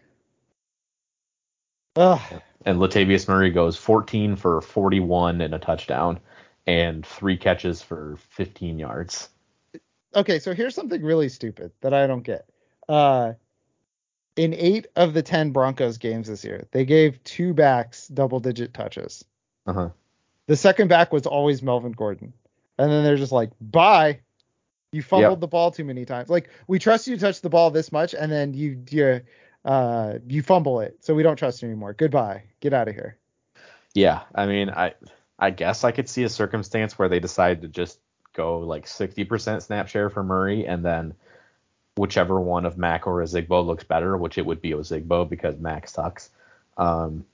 Ugh. And Latavius Murray goes 14 for 41 and a touchdown, and three catches for 15 yards. Okay, so here's something really stupid that I don't get. Uh, in eight of the ten Broncos games this year, they gave two backs double digit touches. Uh-huh. The second back was always Melvin Gordon. And then they're just like, bye. You fumbled yep. the ball too many times. Like, we trust you to touch the ball this much, and then you you uh you fumble it, so we don't trust you anymore. Goodbye. Get out of here. Yeah, I mean, I I guess I could see a circumstance where they decide to just go like 60% snap share for Murray, and then whichever one of Mack or Ozigbo looks better, which it would be Ozigbo because Mack sucks. Um,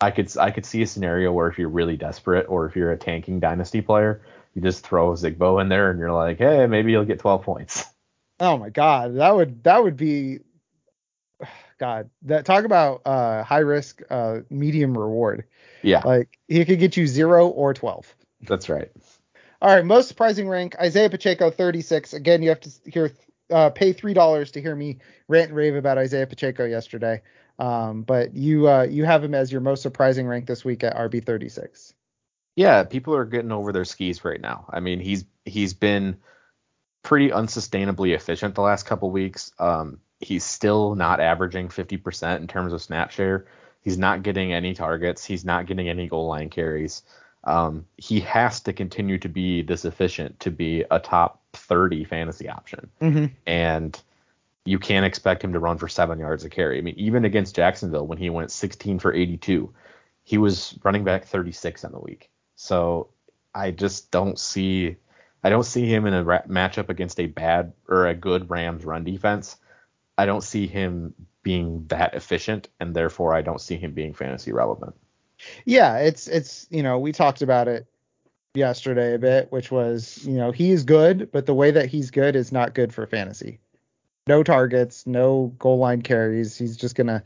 I could I could see a scenario where if you're really desperate or if you're a tanking dynasty player, you just throw Zigbo in there and you're like, hey, maybe you'll get 12 points. Oh my god, that would that would be God. That talk about uh high risk uh medium reward. Yeah. Like he could get you 0 or 12. That's right. All right, most surprising rank Isaiah Pacheco 36. Again, you have to hear uh, pay three dollars to hear me rant and rave about Isaiah Pacheco yesterday. Um, but you uh, you have him as your most surprising rank this week at RB 36. Yeah, people are getting over their skis right now. I mean, he's he's been pretty unsustainably efficient the last couple weeks. Um, he's still not averaging 50% in terms of snap share. He's not getting any targets. He's not getting any goal line carries. Um, he has to continue to be this efficient to be a top 30 fantasy option. Mm-hmm. And you can't expect him to run for seven yards a carry. I mean, even against Jacksonville when he went 16 for 82, he was running back 36 in the week. So I just don't see I don't see him in a ra- matchup against a bad or a good Rams run defense. I don't see him being that efficient, and therefore I don't see him being fantasy relevant. Yeah, it's it's you know we talked about it yesterday a bit, which was you know he is good, but the way that he's good is not good for fantasy. No targets, no goal line carries. He's just gonna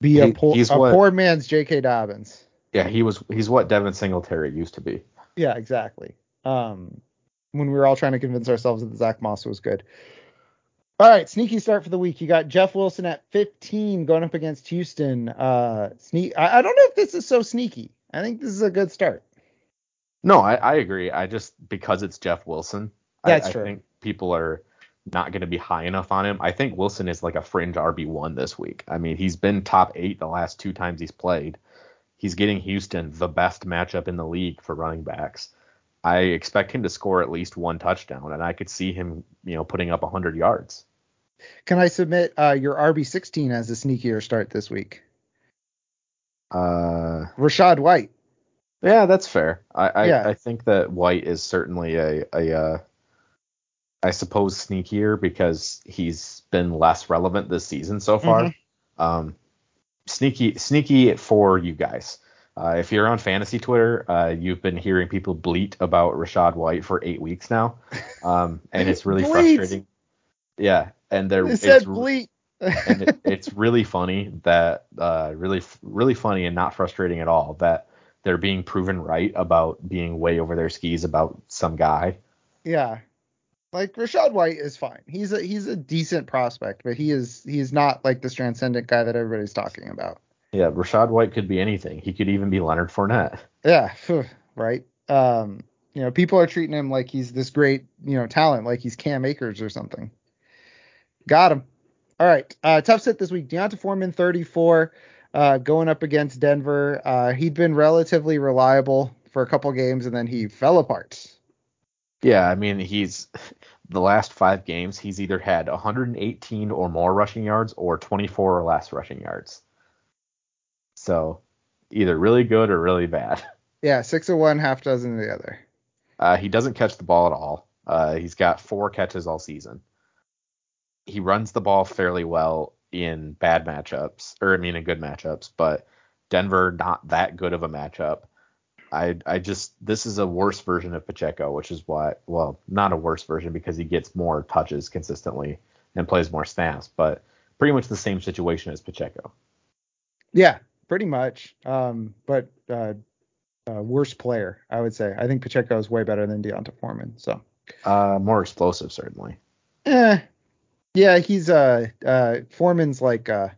be a He- poor he's a what- poor man's J.K. Dobbins. Yeah, he was he's what Devin Singletary used to be. Yeah, exactly. Um, when we were all trying to convince ourselves that Zach Moss was good. All right, sneaky start for the week. You got Jeff Wilson at 15 going up against Houston. Uh, sneak. I, I don't know if this is so sneaky. I think this is a good start. No, I, I agree. I just because it's Jeff Wilson, That's I, true. I think people are not going to be high enough on him. I think Wilson is like a fringe RB one this week. I mean, he's been top eight the last two times he's played. He's getting Houston the best matchup in the league for running backs. I expect him to score at least one touchdown, and I could see him, you know, putting up 100 yards. Can I submit uh, your RB16 as a sneakier start this week? Uh, Rachaad White. yeah, that's fair. I I, Yeah. I think that White is certainly a a uh, I suppose sneakier because he's been less relevant this season so far. Mm-hmm. Um, sneaky sneaky for you guys. Uh, if you're on fantasy Twitter, uh, you've been hearing people bleat about Rachaad White for eight weeks now, um, and it's really Bleat. frustrating. Yeah, and they're It said it's, bleat. and it, it's really funny that uh, really really funny and not frustrating at all that they're being proven right about being way over their skis about some guy. yeah. Like Rachaad White is fine. He's a he's a decent prospect, but he is he's not like this transcendent guy that everybody's talking about. Yeah, Rachaad White could be anything. He could even be Leonard Fournette. Yeah, right. Um, you know, people are treating him like he's this great, you know, talent, like he's Cam Akers or something. Got him. All right. Uh, tough set this week. D'Onta Foreman, 34, uh, going up against Denver. Uh, he'd been relatively reliable for a couple games, and then he fell apart. Yeah, I mean he's the last five games he's either had 118 or more rushing yards or 24 or less rushing yards. So either really good or really bad. Yeah, six of one, half dozen of the other. Uh, he doesn't catch the ball at all. Uh, he's got four catches all season. He runs the ball fairly well in bad matchups, or I mean in good matchups, but Denver not that good of a matchup. I I just this is a worse version of Pacheco, which is why well not a worse version because he gets more touches consistently and plays more snaps, but pretty much the same situation as Pacheco. Yeah, pretty much. Um, but uh, uh, worse player, I would say. I think Pacheco is way better than D'Onta Foreman. So. Uh, more explosive certainly. Eh. Yeah, he's uh uh Foreman's like uh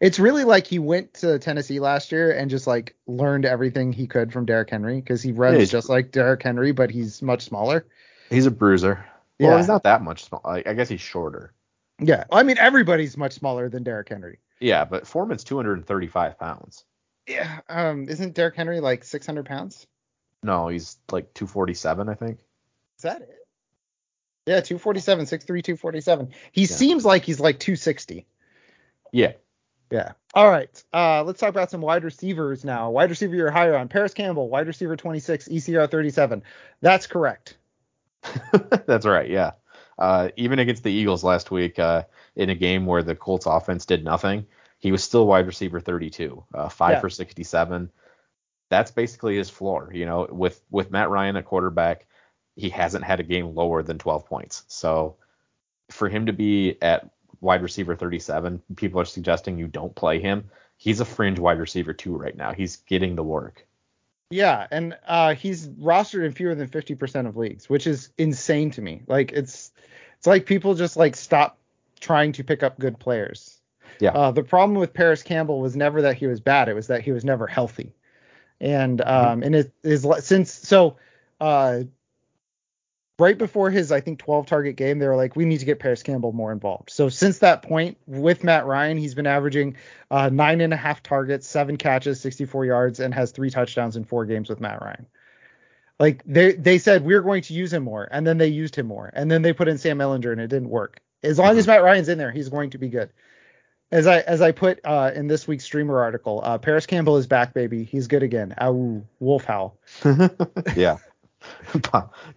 it's really like he went to Tennessee last year and just like learned everything he could from Derrick Henry because he runs Yeah, just like Derrick Henry, but he's much smaller. He's a bruiser. Well, Yeah. he's not that much small. I, I guess he's shorter. Yeah. I mean everybody's much smaller than Derrick Henry. Yeah, but Foreman's 235 pounds. Yeah. Um isn't Derrick Henry like six hundred pounds? No, he's like 247, I think. Is that it? Yeah, 247, 6'3", 247. He Yeah. seems like he's like 260. Yeah. Yeah. All right. Uh, let's talk about some wide receivers now. Wide receiver you're higher on. Parris Campbell, wide receiver 26, ECR 37. That's correct. That's right. Yeah. Uh, even against the Eagles last week, uh, in a game where the Colts offense did nothing, he was still wide receiver 32, uh, five yeah. for 67. That's basically his floor. You know, with with Matt Ryan at quarterback, he hasn't had a game lower than 12 points. So for him to be at wide receiver 37. People are suggesting you don't play him. He's a fringe wide receiver too right now. He's getting the work. Yeah, and uh, he's rostered in fewer than 50% of leagues, which is insane to me. Like it's it's like people just like stop trying to pick up good players. Yeah. Uh, the problem with Parris Campbell was never that he was bad; it was that he was never healthy. And mm-hmm. um, mm-hmm. and it is since so uh, right before his, I think, 12 target game, they were like, we need to get Parris Campbell more involved. So since that point, with Matt Ryan, he's been averaging uh, nine and a half targets, seven catches, 64 yards, and has three touchdowns in four games with Matt Ryan. Like they they said we're going to use him more, and then they used him more, and then they put in Sam Ehlinger, and it didn't work. As long as Matt Ryan's in there, he's going to be good. As I as I put uh, in this week's streamer article, uh, Parris Campbell is back, baby. He's good again. Ow, wolf howl. yeah.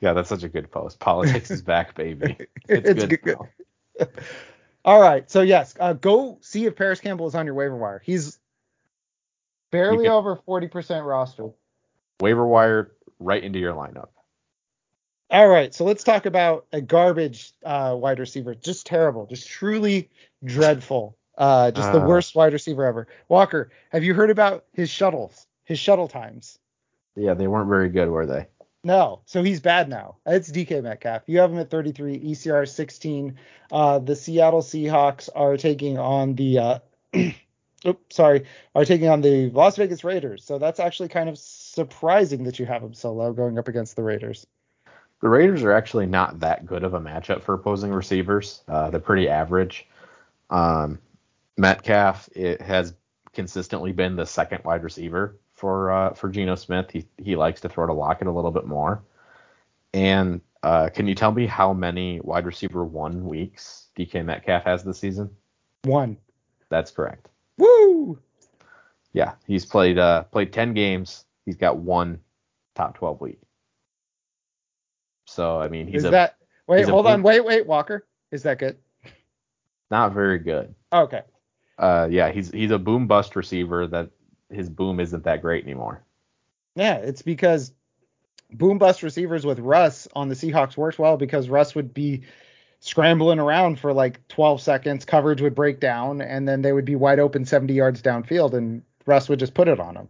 yeah, that's such a good post. Politics is back, baby. It's, it's good. good. All right, so yes, uh, go see if Parris Campbell is on your waiver wire. He's barely can, over 40% roster. Waiver wire right into your lineup. All right, so let's talk about a garbage uh, wide receiver. Just terrible, just truly dreadful. Uh, just the uh. worst wide receiver ever. Walker, have you heard about his shuttles? His shuttle times? Yeah, they weren't very good, were they? No, so he's bad now. It's DK Metcalf. You have him at 33, ECR 16. Uh, the Seattle Seahawks are taking on the, uh, oops, sorry, are taking on the Las Vegas Raiders. So that's actually kind of surprising that you have him so low going up against the Raiders. The Raiders are actually not that good of a matchup for opposing receivers. Uh, they're pretty average. Um, Metcalf it has consistently been the second wide receiver for uh, for Geno Smith. He he likes to throw to Lockett a little bit more. And uh, can you tell me how many wide receiver one weeks DK Metcalf has this season? One. That's correct. Woo! Yeah, he's played uh played ten games. He's got one top twelve week. So I mean, he's is a, that wait hold on wait wait Walker is that good? Not very good. okay. Uh yeah he's he's a boom bust receiver that his boom isn't that great anymore. Yeah, it's because boom bust receivers with Russ on the Seahawks worked well because Russ would be scrambling around for like 12 seconds, coverage would break down, and then they would be wide open 70 yards downfield, and Russ would just put it on them.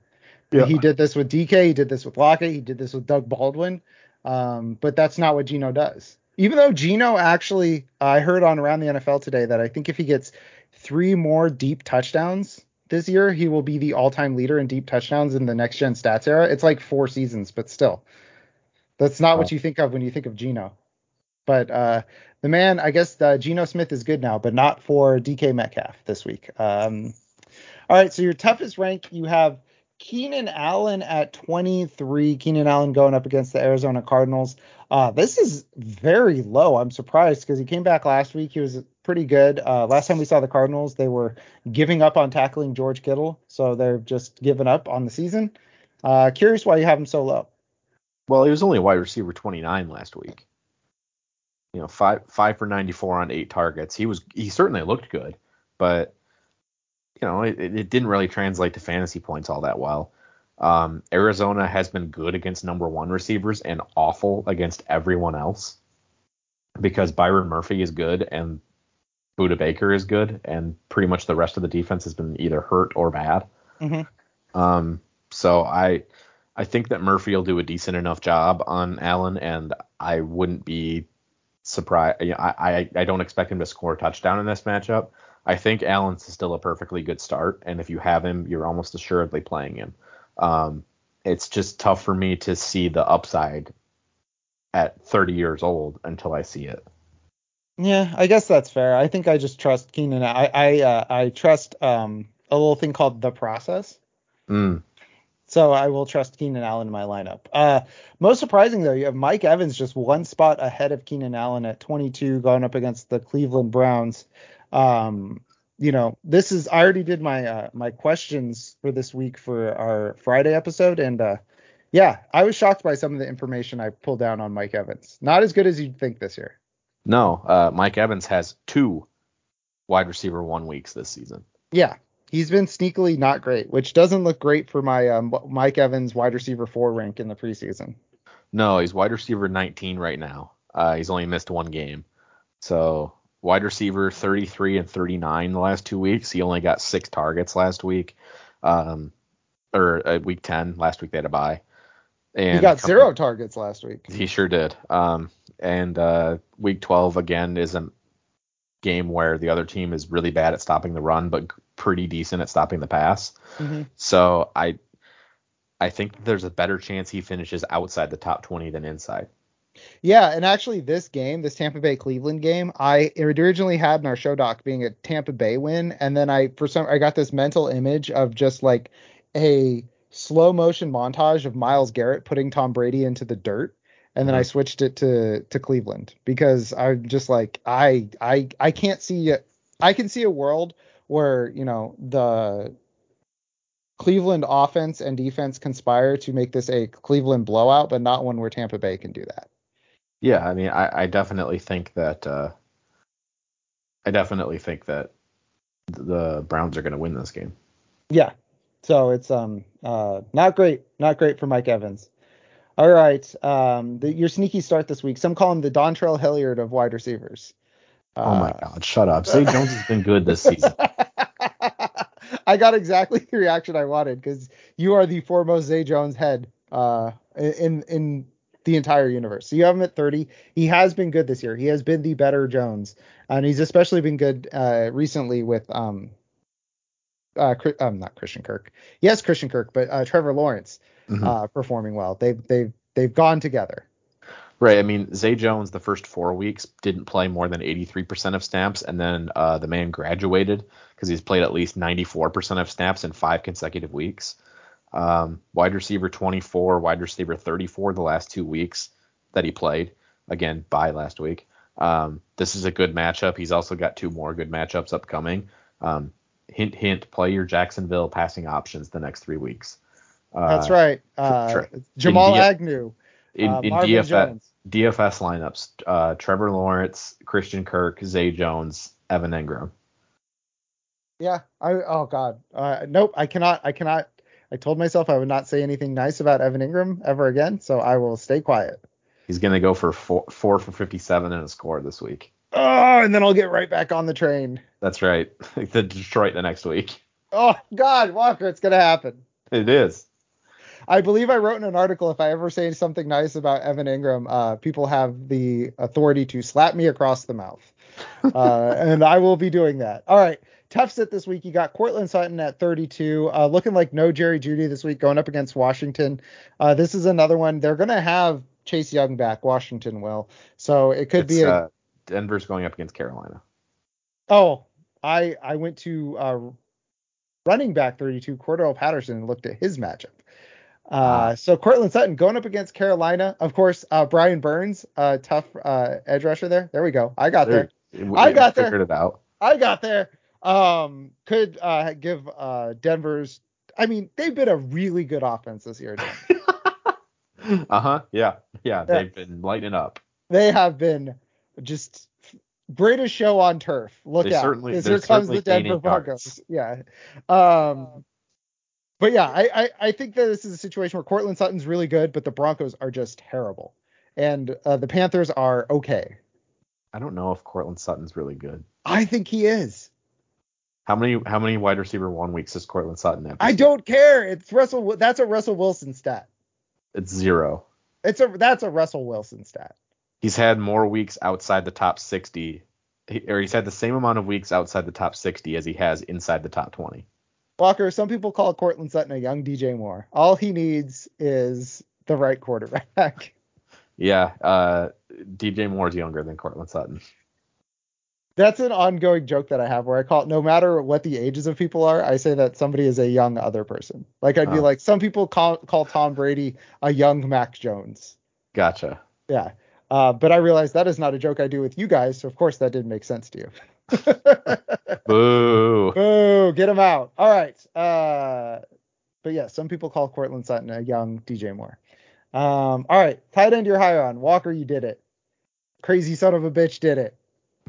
Yeah. He did this with DK, he did this with Lockett, he did this with Doug Baldwin, um, but that's not what Geno does. Even though Geno actually, I heard on around the NFL today that I think if he gets three more deep touchdowns this year, he will be the all-time leader in deep touchdowns in the next gen stats era. It's like four seasons, but still, that's not what you think of when you think of Geno. But uh, the man, I guess uh, Geno Smith is good now, but not for DK Metcalf this week. Um, all right, so your toughest rank, you have Keenan Allen at 23. Keenan Allen going up against the Arizona Cardinals. Uh, this is very low. I'm surprised because he came back last week. He was pretty good. Uh, last time we saw the Cardinals, they were giving up on tackling George Kittle, so they're just giving up on the season. Uh, curious why you have him so low. Well, he was only a wide receiver 29 last week. You know, five five for 94 on eight targets. He was he certainly looked good, but you know it, it didn't really translate to fantasy points all that well. Um, Arizona has been good against number one receivers and awful against everyone else because Byron Murphy is good and Budda Baker is good, and pretty much the rest of the defense has been either hurt or bad. Mm-hmm. Um, so I I think that Murphy will do a decent enough job on Allen, and I wouldn't be surprised. You know, I, I I don't expect him to score a touchdown in this matchup. I think Allen's still a perfectly good start, and if you have him, you're almost assuredly playing him. Um, it's just tough for me to see the upside at 30 years old until I see it. Yeah, I guess that's fair. I think I just trust Keenan. I I uh, I trust um a little thing called the process. Mm. So I will trust Keenan Allen in my lineup. Uh, most surprising though, you have Mike Evans just one spot ahead of Keenan Allen at 22, going up against the Cleveland Browns. Um, you know, this is I already did my uh, my questions for this week for our Friday episode, and uh, yeah, I was shocked by some of the information I pulled down on Mike Evans. Not as good as you'd think this year. No, uh, Mike Evans has two wide receiver one weeks this season. Yeah, he's been sneakily not great, which doesn't look great for my um, Mike Evans wide receiver four rank in the preseason. No, he's wide receiver 19 right now. Uh, he's only missed one game. So wide receiver 33 and 39 the last two weeks. He only got six targets last week, um, or uh, week 10. Last week they had a bye. And he got zero targets last week. He sure did. Um, and uh, week 12 again is a game where the other team is really bad at stopping the run, but pretty decent at stopping the pass. Mm-hmm. So I I think there's a better chance he finishes outside the top 20 than inside. Yeah, and actually this game, this Tampa Bay Cleveland game, I originally had in our show doc being a Tampa Bay win, and then I for some I got this mental image of just like a slow motion montage of Myles Garrett putting Tom Brady into the dirt, and then mm-hmm. I switched it to to Cleveland because I'm just like I I I can't see I can see a world where you know the Cleveland offense and defense conspire to make this a Cleveland blowout, but not one where Tampa Bay can do that. Yeah, I mean, I, I definitely think that uh, I definitely think that the Browns are going to win this game. Yeah, so it's um uh not great, not great for Mike Evans. All right, um, the, your sneaky start this week. Some call him the Dontrell Hilliard of wide receivers. Uh, oh my uh, God, shut up. Zay Jones has been good this season. I got exactly the reaction I wanted because you are the foremost Zay Jones head uh, in in the entire universe. So you have him at 30. He has been good this year. He has been the better Jones, and he's especially been good uh, recently with um uh um not Christian Kirk. Yes, Christian Kirk, but uh, Trevor Lawrence mm-hmm. uh, performing well. They've they've they've gone together. Right. I mean, Zay Jones the first four weeks didn't play more than 83% of snaps, and then uh, the man graduated because he's played at least 94% of snaps in five consecutive weeks. Um, wide receiver 24, wide receiver 34 the last two weeks that he played. Again, by last week. Um, this is a good matchup. He's also got two more good matchups upcoming. Um, hint, hint, play your Jacksonville passing options the next three weeks. Uh, That's right. Uh, Jamal Agnew. In, uh, in DFS, DFS lineups, uh, Trevor Lawrence, Christian Kirk, Zay Jones, Evan Engram. Yeah. I oh god. Uh, nope. I cannot. I cannot. I told myself I would not say anything nice about Evan Engram ever again, so I will stay quiet. He's gonna go for four, four for 57 and a score this week. Oh, and then I'll get right back on the train. That's right. the Detroit the next week. Oh God, Walker, it's gonna happen. It is. I believe I wrote in an article if I ever say something nice about Evan Engram, uh, people have the authority to slap me across the mouth. Uh, and I will be doing that. All right. Tough sit this week. You got Courtland Sutton at 32, uh, looking like no Jerry Jeudy this week, going up against Washington. Uh, this is another one. They're going to have Chase Young back. Washington will. So it could it's, be a. Uh, Denver's going up against Carolina. Oh, I I went to uh, running back 32, Cordarrelle Patterson, and looked at his matchup. Uh, so Courtland Sutton going up against Carolina. Of course, uh, Brian Burns, uh, tough uh, edge rusher there. There we go. I got there. there. I got there. Figured it out. I got there. Um, could uh, give uh, Denver's. I mean, they've been a really good offense this year. uh huh. Yeah. yeah. They've been lighting up. They have been just greatest show on turf. Look they out, because here comes the Denver Broncos. Yeah. Um, but yeah, I, I, I think that this is a situation where Courtland Sutton's really good, but the Broncos are just terrible, and uh, the Panthers are okay. I don't know if Courtland Sutton's really good. I think he is. How many how many wide receiver one weeks does Courtland Sutton have? I don't care. It's Russell. That's a Russell Wilson stat. It's zero. It's a that's a Russell Wilson stat. He's had more weeks outside the top 60, or he's had the same amount of weeks outside the top 60 as he has inside the top 20. Walker, some people call Courtland Sutton a young DJ Moore. All he needs is the right quarterback. Yeah, uh, DJ Moore's younger than Courtland Sutton. That's an ongoing joke that I have where I call it no matter what the ages of people are, I say that somebody is a young other person. Like I'd oh. be like, some people call, call Tom Brady a young Mac Jones. Gotcha. Yeah. Uh, but I realized that is not a joke I do with you guys, so of course that didn't make sense to you. Boo. Boo, get him out. All right. Uh, but yeah, some people call Courtland Sutton a young DJ Moore. Um, all right, tight end you're higher on. Walker, you did it. Crazy son of a bitch did it.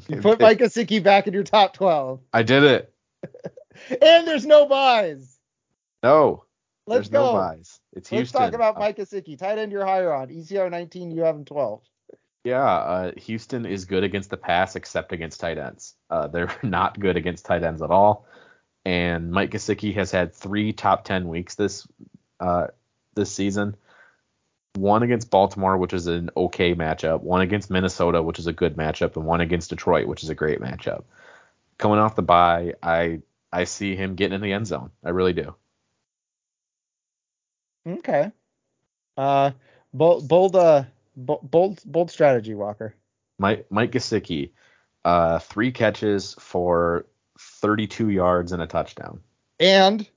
You put Mike Gesicki back in your top 12. I did it. and there's no byes. No. Let's there's go. no byes. It's Let's Houston. talk about Uh, Mike Gesicki. Tight end you're higher on. ECR 19, you have him 12. Yeah, uh, Houston is good against the pass except against tight ends. Uh, they're not good against tight ends at all. And Mike Gesicki has had three top ten weeks this uh, this season. One against Baltimore, which is an okay matchup. One against Minnesota, which is a good matchup, and one against Detroit, which is a great matchup. Coming off the bye, I I see him getting in the end zone. I really do. Okay. Uh, bold, bold, uh, bold, bold strategy, Walker. Mike Mike Gesicki, uh, three catches for 32 yards and a touchdown. And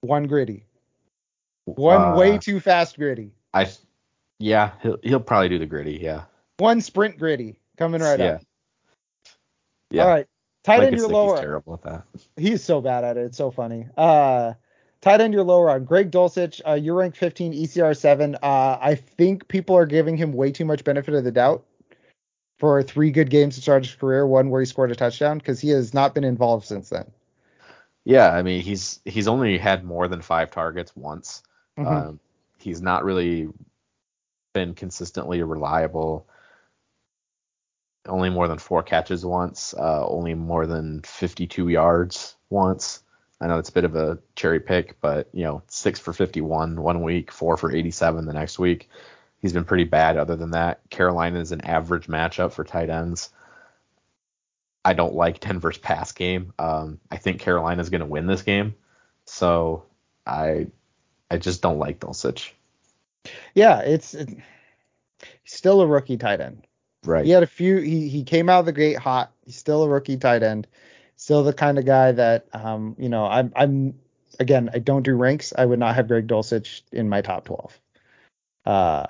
one gritty. One Uh, way too fast gritty. I yeah, he'll he'll probably do the gritty. Yeah. One sprint gritty coming right yeah. up. Yeah. All right. Tight Mike end you're Gesicki's lower. terrible at that. He's so bad at it. It's so funny. Uh, tight end you're lower on. Greg Dulcich, uh, you're ranked 15, ECR 7. Uh, I think people are giving him way too much benefit of the doubt for three good games to start his career, one where he scored a touchdown, because he has not been involved since then. Yeah, I mean he's he's only had more than five targets once. Mhm. Um, he's not really been consistently reliable. Only more than four catches once. Uh, only more than 52 yards once. I know it's a bit of a cherry pick, but you know, six for 51 one week, four for 87 the next week. He's been pretty bad. Other than that, Carolina is an average matchup for tight ends. I don't like Denver's pass game. Um, I think Carolina is going to win this game, so I I just don't like Dulcich. Yeah, it's, it, still a rookie tight end. Right. He had a few. He he came out of the gate hot. He's still a rookie tight end. Still the kind of guy that um you know I'm I'm again I don't do ranks. I would not have Greg Dulcich in my top 12. Uh,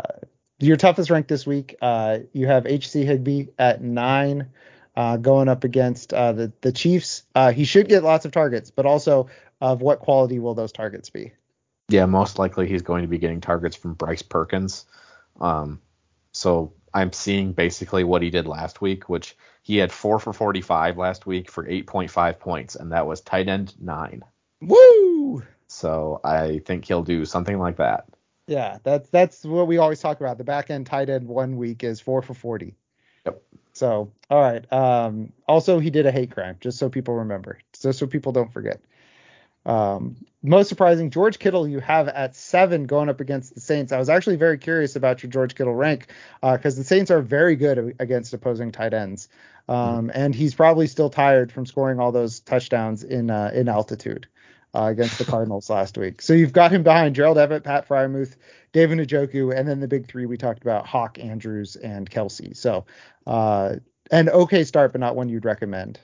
your toughest rank this week. Uh, you have HC Higbee at nine. Uh, going up against uh, the the Chiefs. Uh, he should get lots of targets, but also of what quality will those targets be? Yeah, most likely he's going to be getting targets from Bryce Perkins. Um, so I'm seeing basically what he did last week, which he had four for 45 last week for 8.5 points, and that was tight end nine. Woo! So I think he'll do something like that. Yeah, that's that's what we always talk about. The back end tight end one week is four for forty. Yep. So all right. Um, also he did a hate crime, just so people remember, just so people don't forget. Um, most surprising, George Kittle you have at seven going up against the Saints. I was actually very curious about your George Kittle rank because the Saints are very good against opposing tight ends, um, and he's probably still tired from scoring all those touchdowns in uh, in altitude uh, against the Cardinals last week. So you've got him behind Gerald Everett, Pat Freiermuth, David Njoku, and then the big three we talked about: Hawk, Andrews, and Kelce. So uh, an okay start, but not one you'd recommend.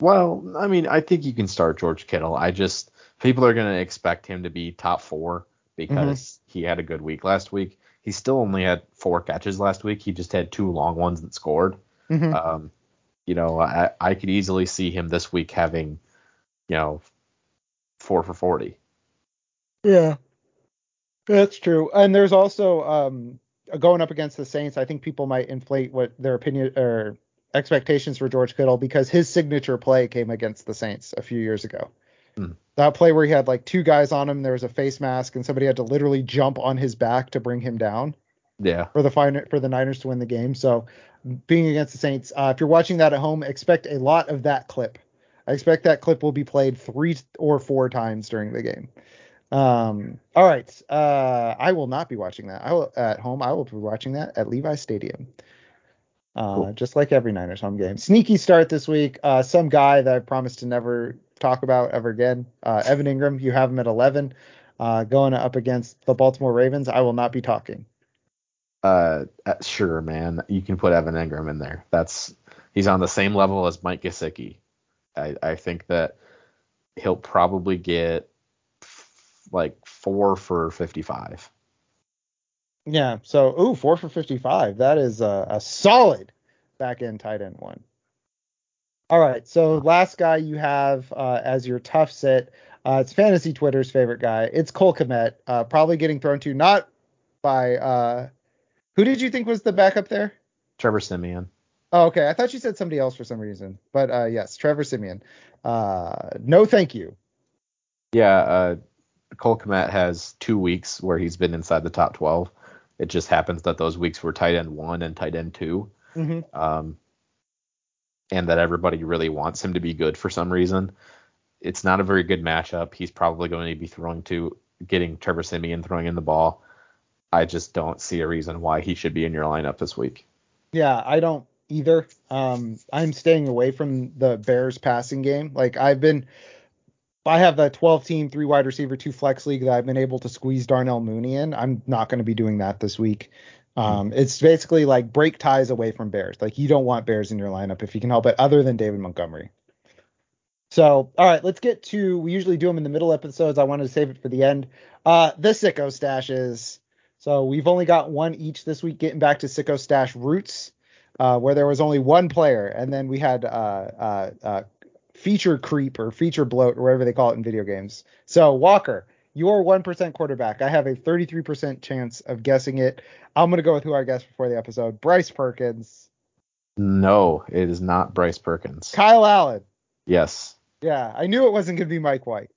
Well, I mean, I think you can start George Kittle. I just people are going to expect him to be top four because he had a good week last week. He still only had four catches last week. He just had two long ones that scored. Mhm. Um, you know, I, I could easily see him this week having, you know, four for forty. Yeah, that's true. And there's also um, going up against the Saints. I think people might inflate what their opinion or expectations for George Kittle because his signature play came against the Saints a few years ago. Hmm. That play where he had like two guys on him, there was a face mask, and somebody had to literally jump on his back to bring him down Yeah. for the fin- for the Niners to win the game. So being against the Saints, uh, if you're watching that at home, expect a lot of that clip. I expect that clip will be played three or four times during the game. Um, all right. Uh, I will not be watching that. I will at home. I will be watching that at Levi Stadium. Uh, Cool. just like every Niners home game. Sneaky start this week. Uh, some guy that I promised to never talk about ever again. Uh, Evan Engram. You have him at 11. Uh, going up against the Baltimore Ravens. I will not be talking. Uh, uh, sure, man. You can put Evan Engram in there. That's he's on the same level as Mike Gesicki. I, I think that he'll probably get f- like four for 55. Yeah. So, ooh, four for 55. That is a, a solid back end tight end one. All right. So last guy you have uh, as your tough sit. Uh, it's fantasy Twitter's favorite guy. It's Cole Kmet, uh, probably getting thrown to not by uh, who did you think was the backup there? Trevor Siemian. Oh, okay. I thought you said somebody else for some reason, but uh, yes, Trevor Siemian. Uh, no, thank you. Yeah, uh, Cole Kmet has two weeks where he's been inside the top 12. It just happens that those weeks were tight end one and tight end 2 mm-hmm. um, and that everybody really wants him to be good for some reason. It's not a very good matchup. He's probably going to be throwing to getting Trevor Siemian throwing in the ball. I just don't see a reason why he should be in your lineup this week. Yeah, I don't either. Um, I'm staying away from the Bears passing game. Like I've been, I have the 12 team, three wide receiver, two flex league that I've been able to squeeze Darnell Mooney in. I'm not going to be doing that this week. Um, mm-hmm. It's basically like break ties away from Bears. Like you don't want Bears in your lineup if you can help it, other than David Montgomery. So, all right, let's get to. We usually do them in the middle episodes. I wanted to save it for the end. Uh, the sicko stashes. So we've only got one each this week. Getting back to sicko stash roots uh, where there was only one player, and then we had uh, uh, uh, feature creep or feature bloat or whatever they call it in video games. So Walker, you're one percent quarterback. I have a 33% chance of guessing it. I'm gonna go with who I guessed before the episode. Bryce Perkins. No, it is not Bryce Perkins. Kyle Allen. Yes. Yeah, I knew it wasn't gonna be Mike White.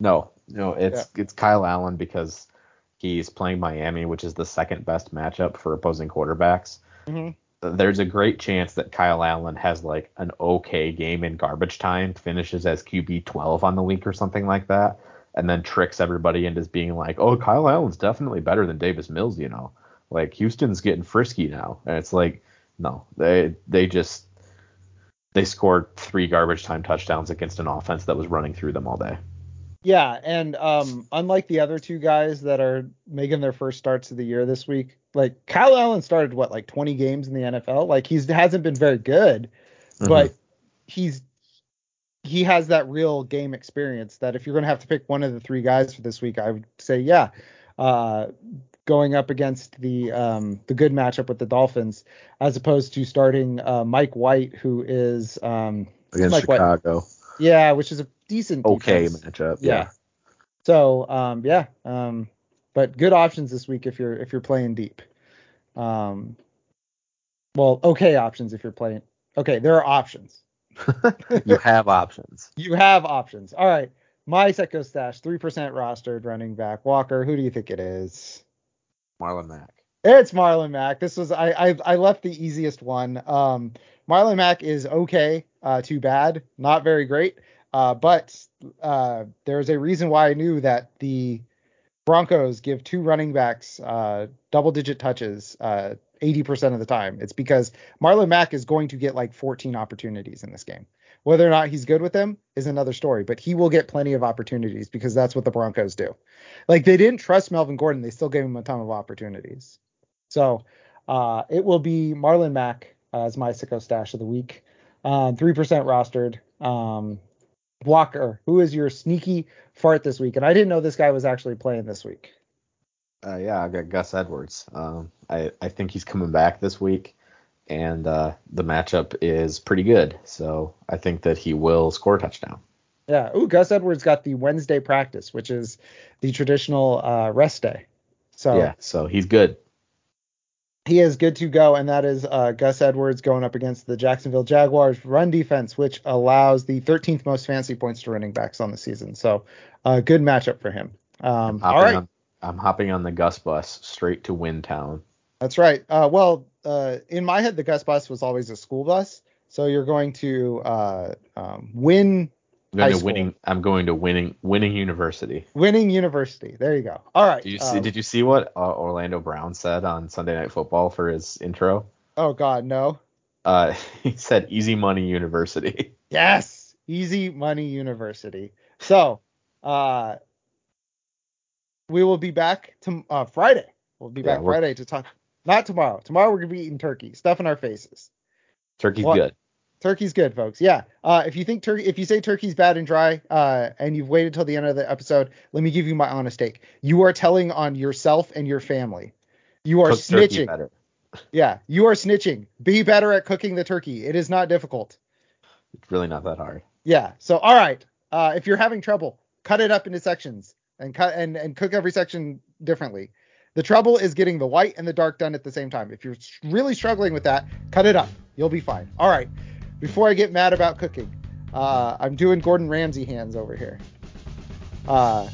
No, no, it's yeah. it's Kyle Allen because he's playing Miami, which is the second best matchup for opposing quarterbacks. Mm-hmm there's a great chance that Kyle Allen has like an okay game in garbage time, finishes as QB 12 on the week or something like that, and then tricks everybody into being like, oh, Kyle Allen's definitely better than Davis Mills, you know. Like Houston's getting frisky now, and it's like, no, they they just they scored three garbage time touchdowns against an offense that was running through them all day. Yeah, and um, unlike the other two guys that are making their first starts of the year this week, like Kyle Allen started what like 20 games in the NFL. Like he's hasn't been very good, mm-hmm. but he's he has that real game experience that if you're going to have to pick one of the three guys for this week, I would say yeah, uh, going up against the um, the good matchup with the Dolphins as opposed to starting uh, Mike White who is um, against Mike Chicago. White. Yeah, which is a decent okay defense. matchup. Yeah. yeah. So um, yeah, um, but good options this week if you're if you're playing deep. Um, well, okay options if you're playing. Okay, there are options. you have options. You have options. All right. My Sicko stash, three percent rostered running back. Walker, who do you think it is? Marlon Mack. It's Marlon Mack. This was I I, I left the easiest one. Um, Marlon Mack is okay, uh, too bad, not very great. Uh, but uh, there's a reason why I knew that the Broncos give two running backs uh, double digit touches 80% uh, of the time. It's because Marlon Mack is going to get like 14 opportunities in this game. Whether or not he's good with them is another story, but he will get plenty of opportunities because that's what the Broncos do. Like they didn't trust Melvin Gordon, they still gave him a ton of opportunities. So uh, it will be Marlon Mack as my sicko stash of the week. Um, 3% rostered. Um, Walker, who is your sneaky fart this week? And I didn't know this guy was actually playing this week. Uh, yeah, I got Gus Edwards. Um, I, I think he's coming back this week, and uh, the matchup is pretty good. So I think that he will score a touchdown. Yeah. Ooh, Gus Edwards got the Wednesday practice, which is the traditional uh, rest day. So yeah, so he's good he is good to go, and that is uh, Gus Edwards going up against the Jacksonville Jaguars run defense, which allows the 13th most fantasy points to running backs on the season. So, uh, good matchup for him. Um, all right. On, I'm hopping on the Gus bus straight to Wintown. That's right. Uh, well, uh, in my head, the Gus bus was always a school bus. So you're going to uh, um, win I'm going to winning. I'm going to winning. Winning University. Winning University. There you go. All right. Did you see? Um, did you see what uh, Orlando Brown said on Sunday Night Football for his intro? Oh God, no. Uh, he said Easy Money University. Yes, Easy Money University. So, uh, we will be back to uh, Friday. We'll be back yeah, Friday to talk. Not tomorrow. Tomorrow we're gonna be eating turkey, stuff in our faces. Turkey's what? good. Turkey's good, folks. Yeah. Uh, if you think turkey, if you say turkey's bad and dry, uh, and you've waited till the end of the episode, let me give you my honest take. You are telling on yourself and your family. You are Cook snitching. Yeah, you are snitching. Be better at cooking the turkey. It is not difficult. It's really not that hard. Yeah. So all right. Uh, if you're having trouble, cut it up into sections and cut and and cook every section differently. The trouble is getting the white and the dark done at the same time. If you're really struggling with that, cut it up. You'll be fine. All right. Before I get mad about cooking, uh, I'm doing Gordon Ramsay hands over here. Uh,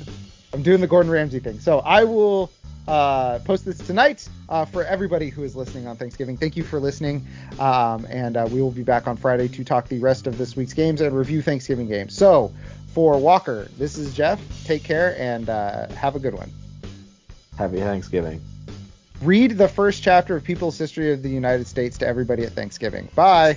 I'm doing the Gordon Ramsay thing. So I will uh, post this tonight uh, for everybody who is listening on Thanksgiving. Thank you for listening. Um, and uh, we will be back on Friday to talk the rest of this week's games and review Thanksgiving games. So for Walker, this is Jeff. Take care and uh, have a good one. Happy Thanksgiving. Read the first chapter of People's History of the United States to everybody at Thanksgiving. Bye.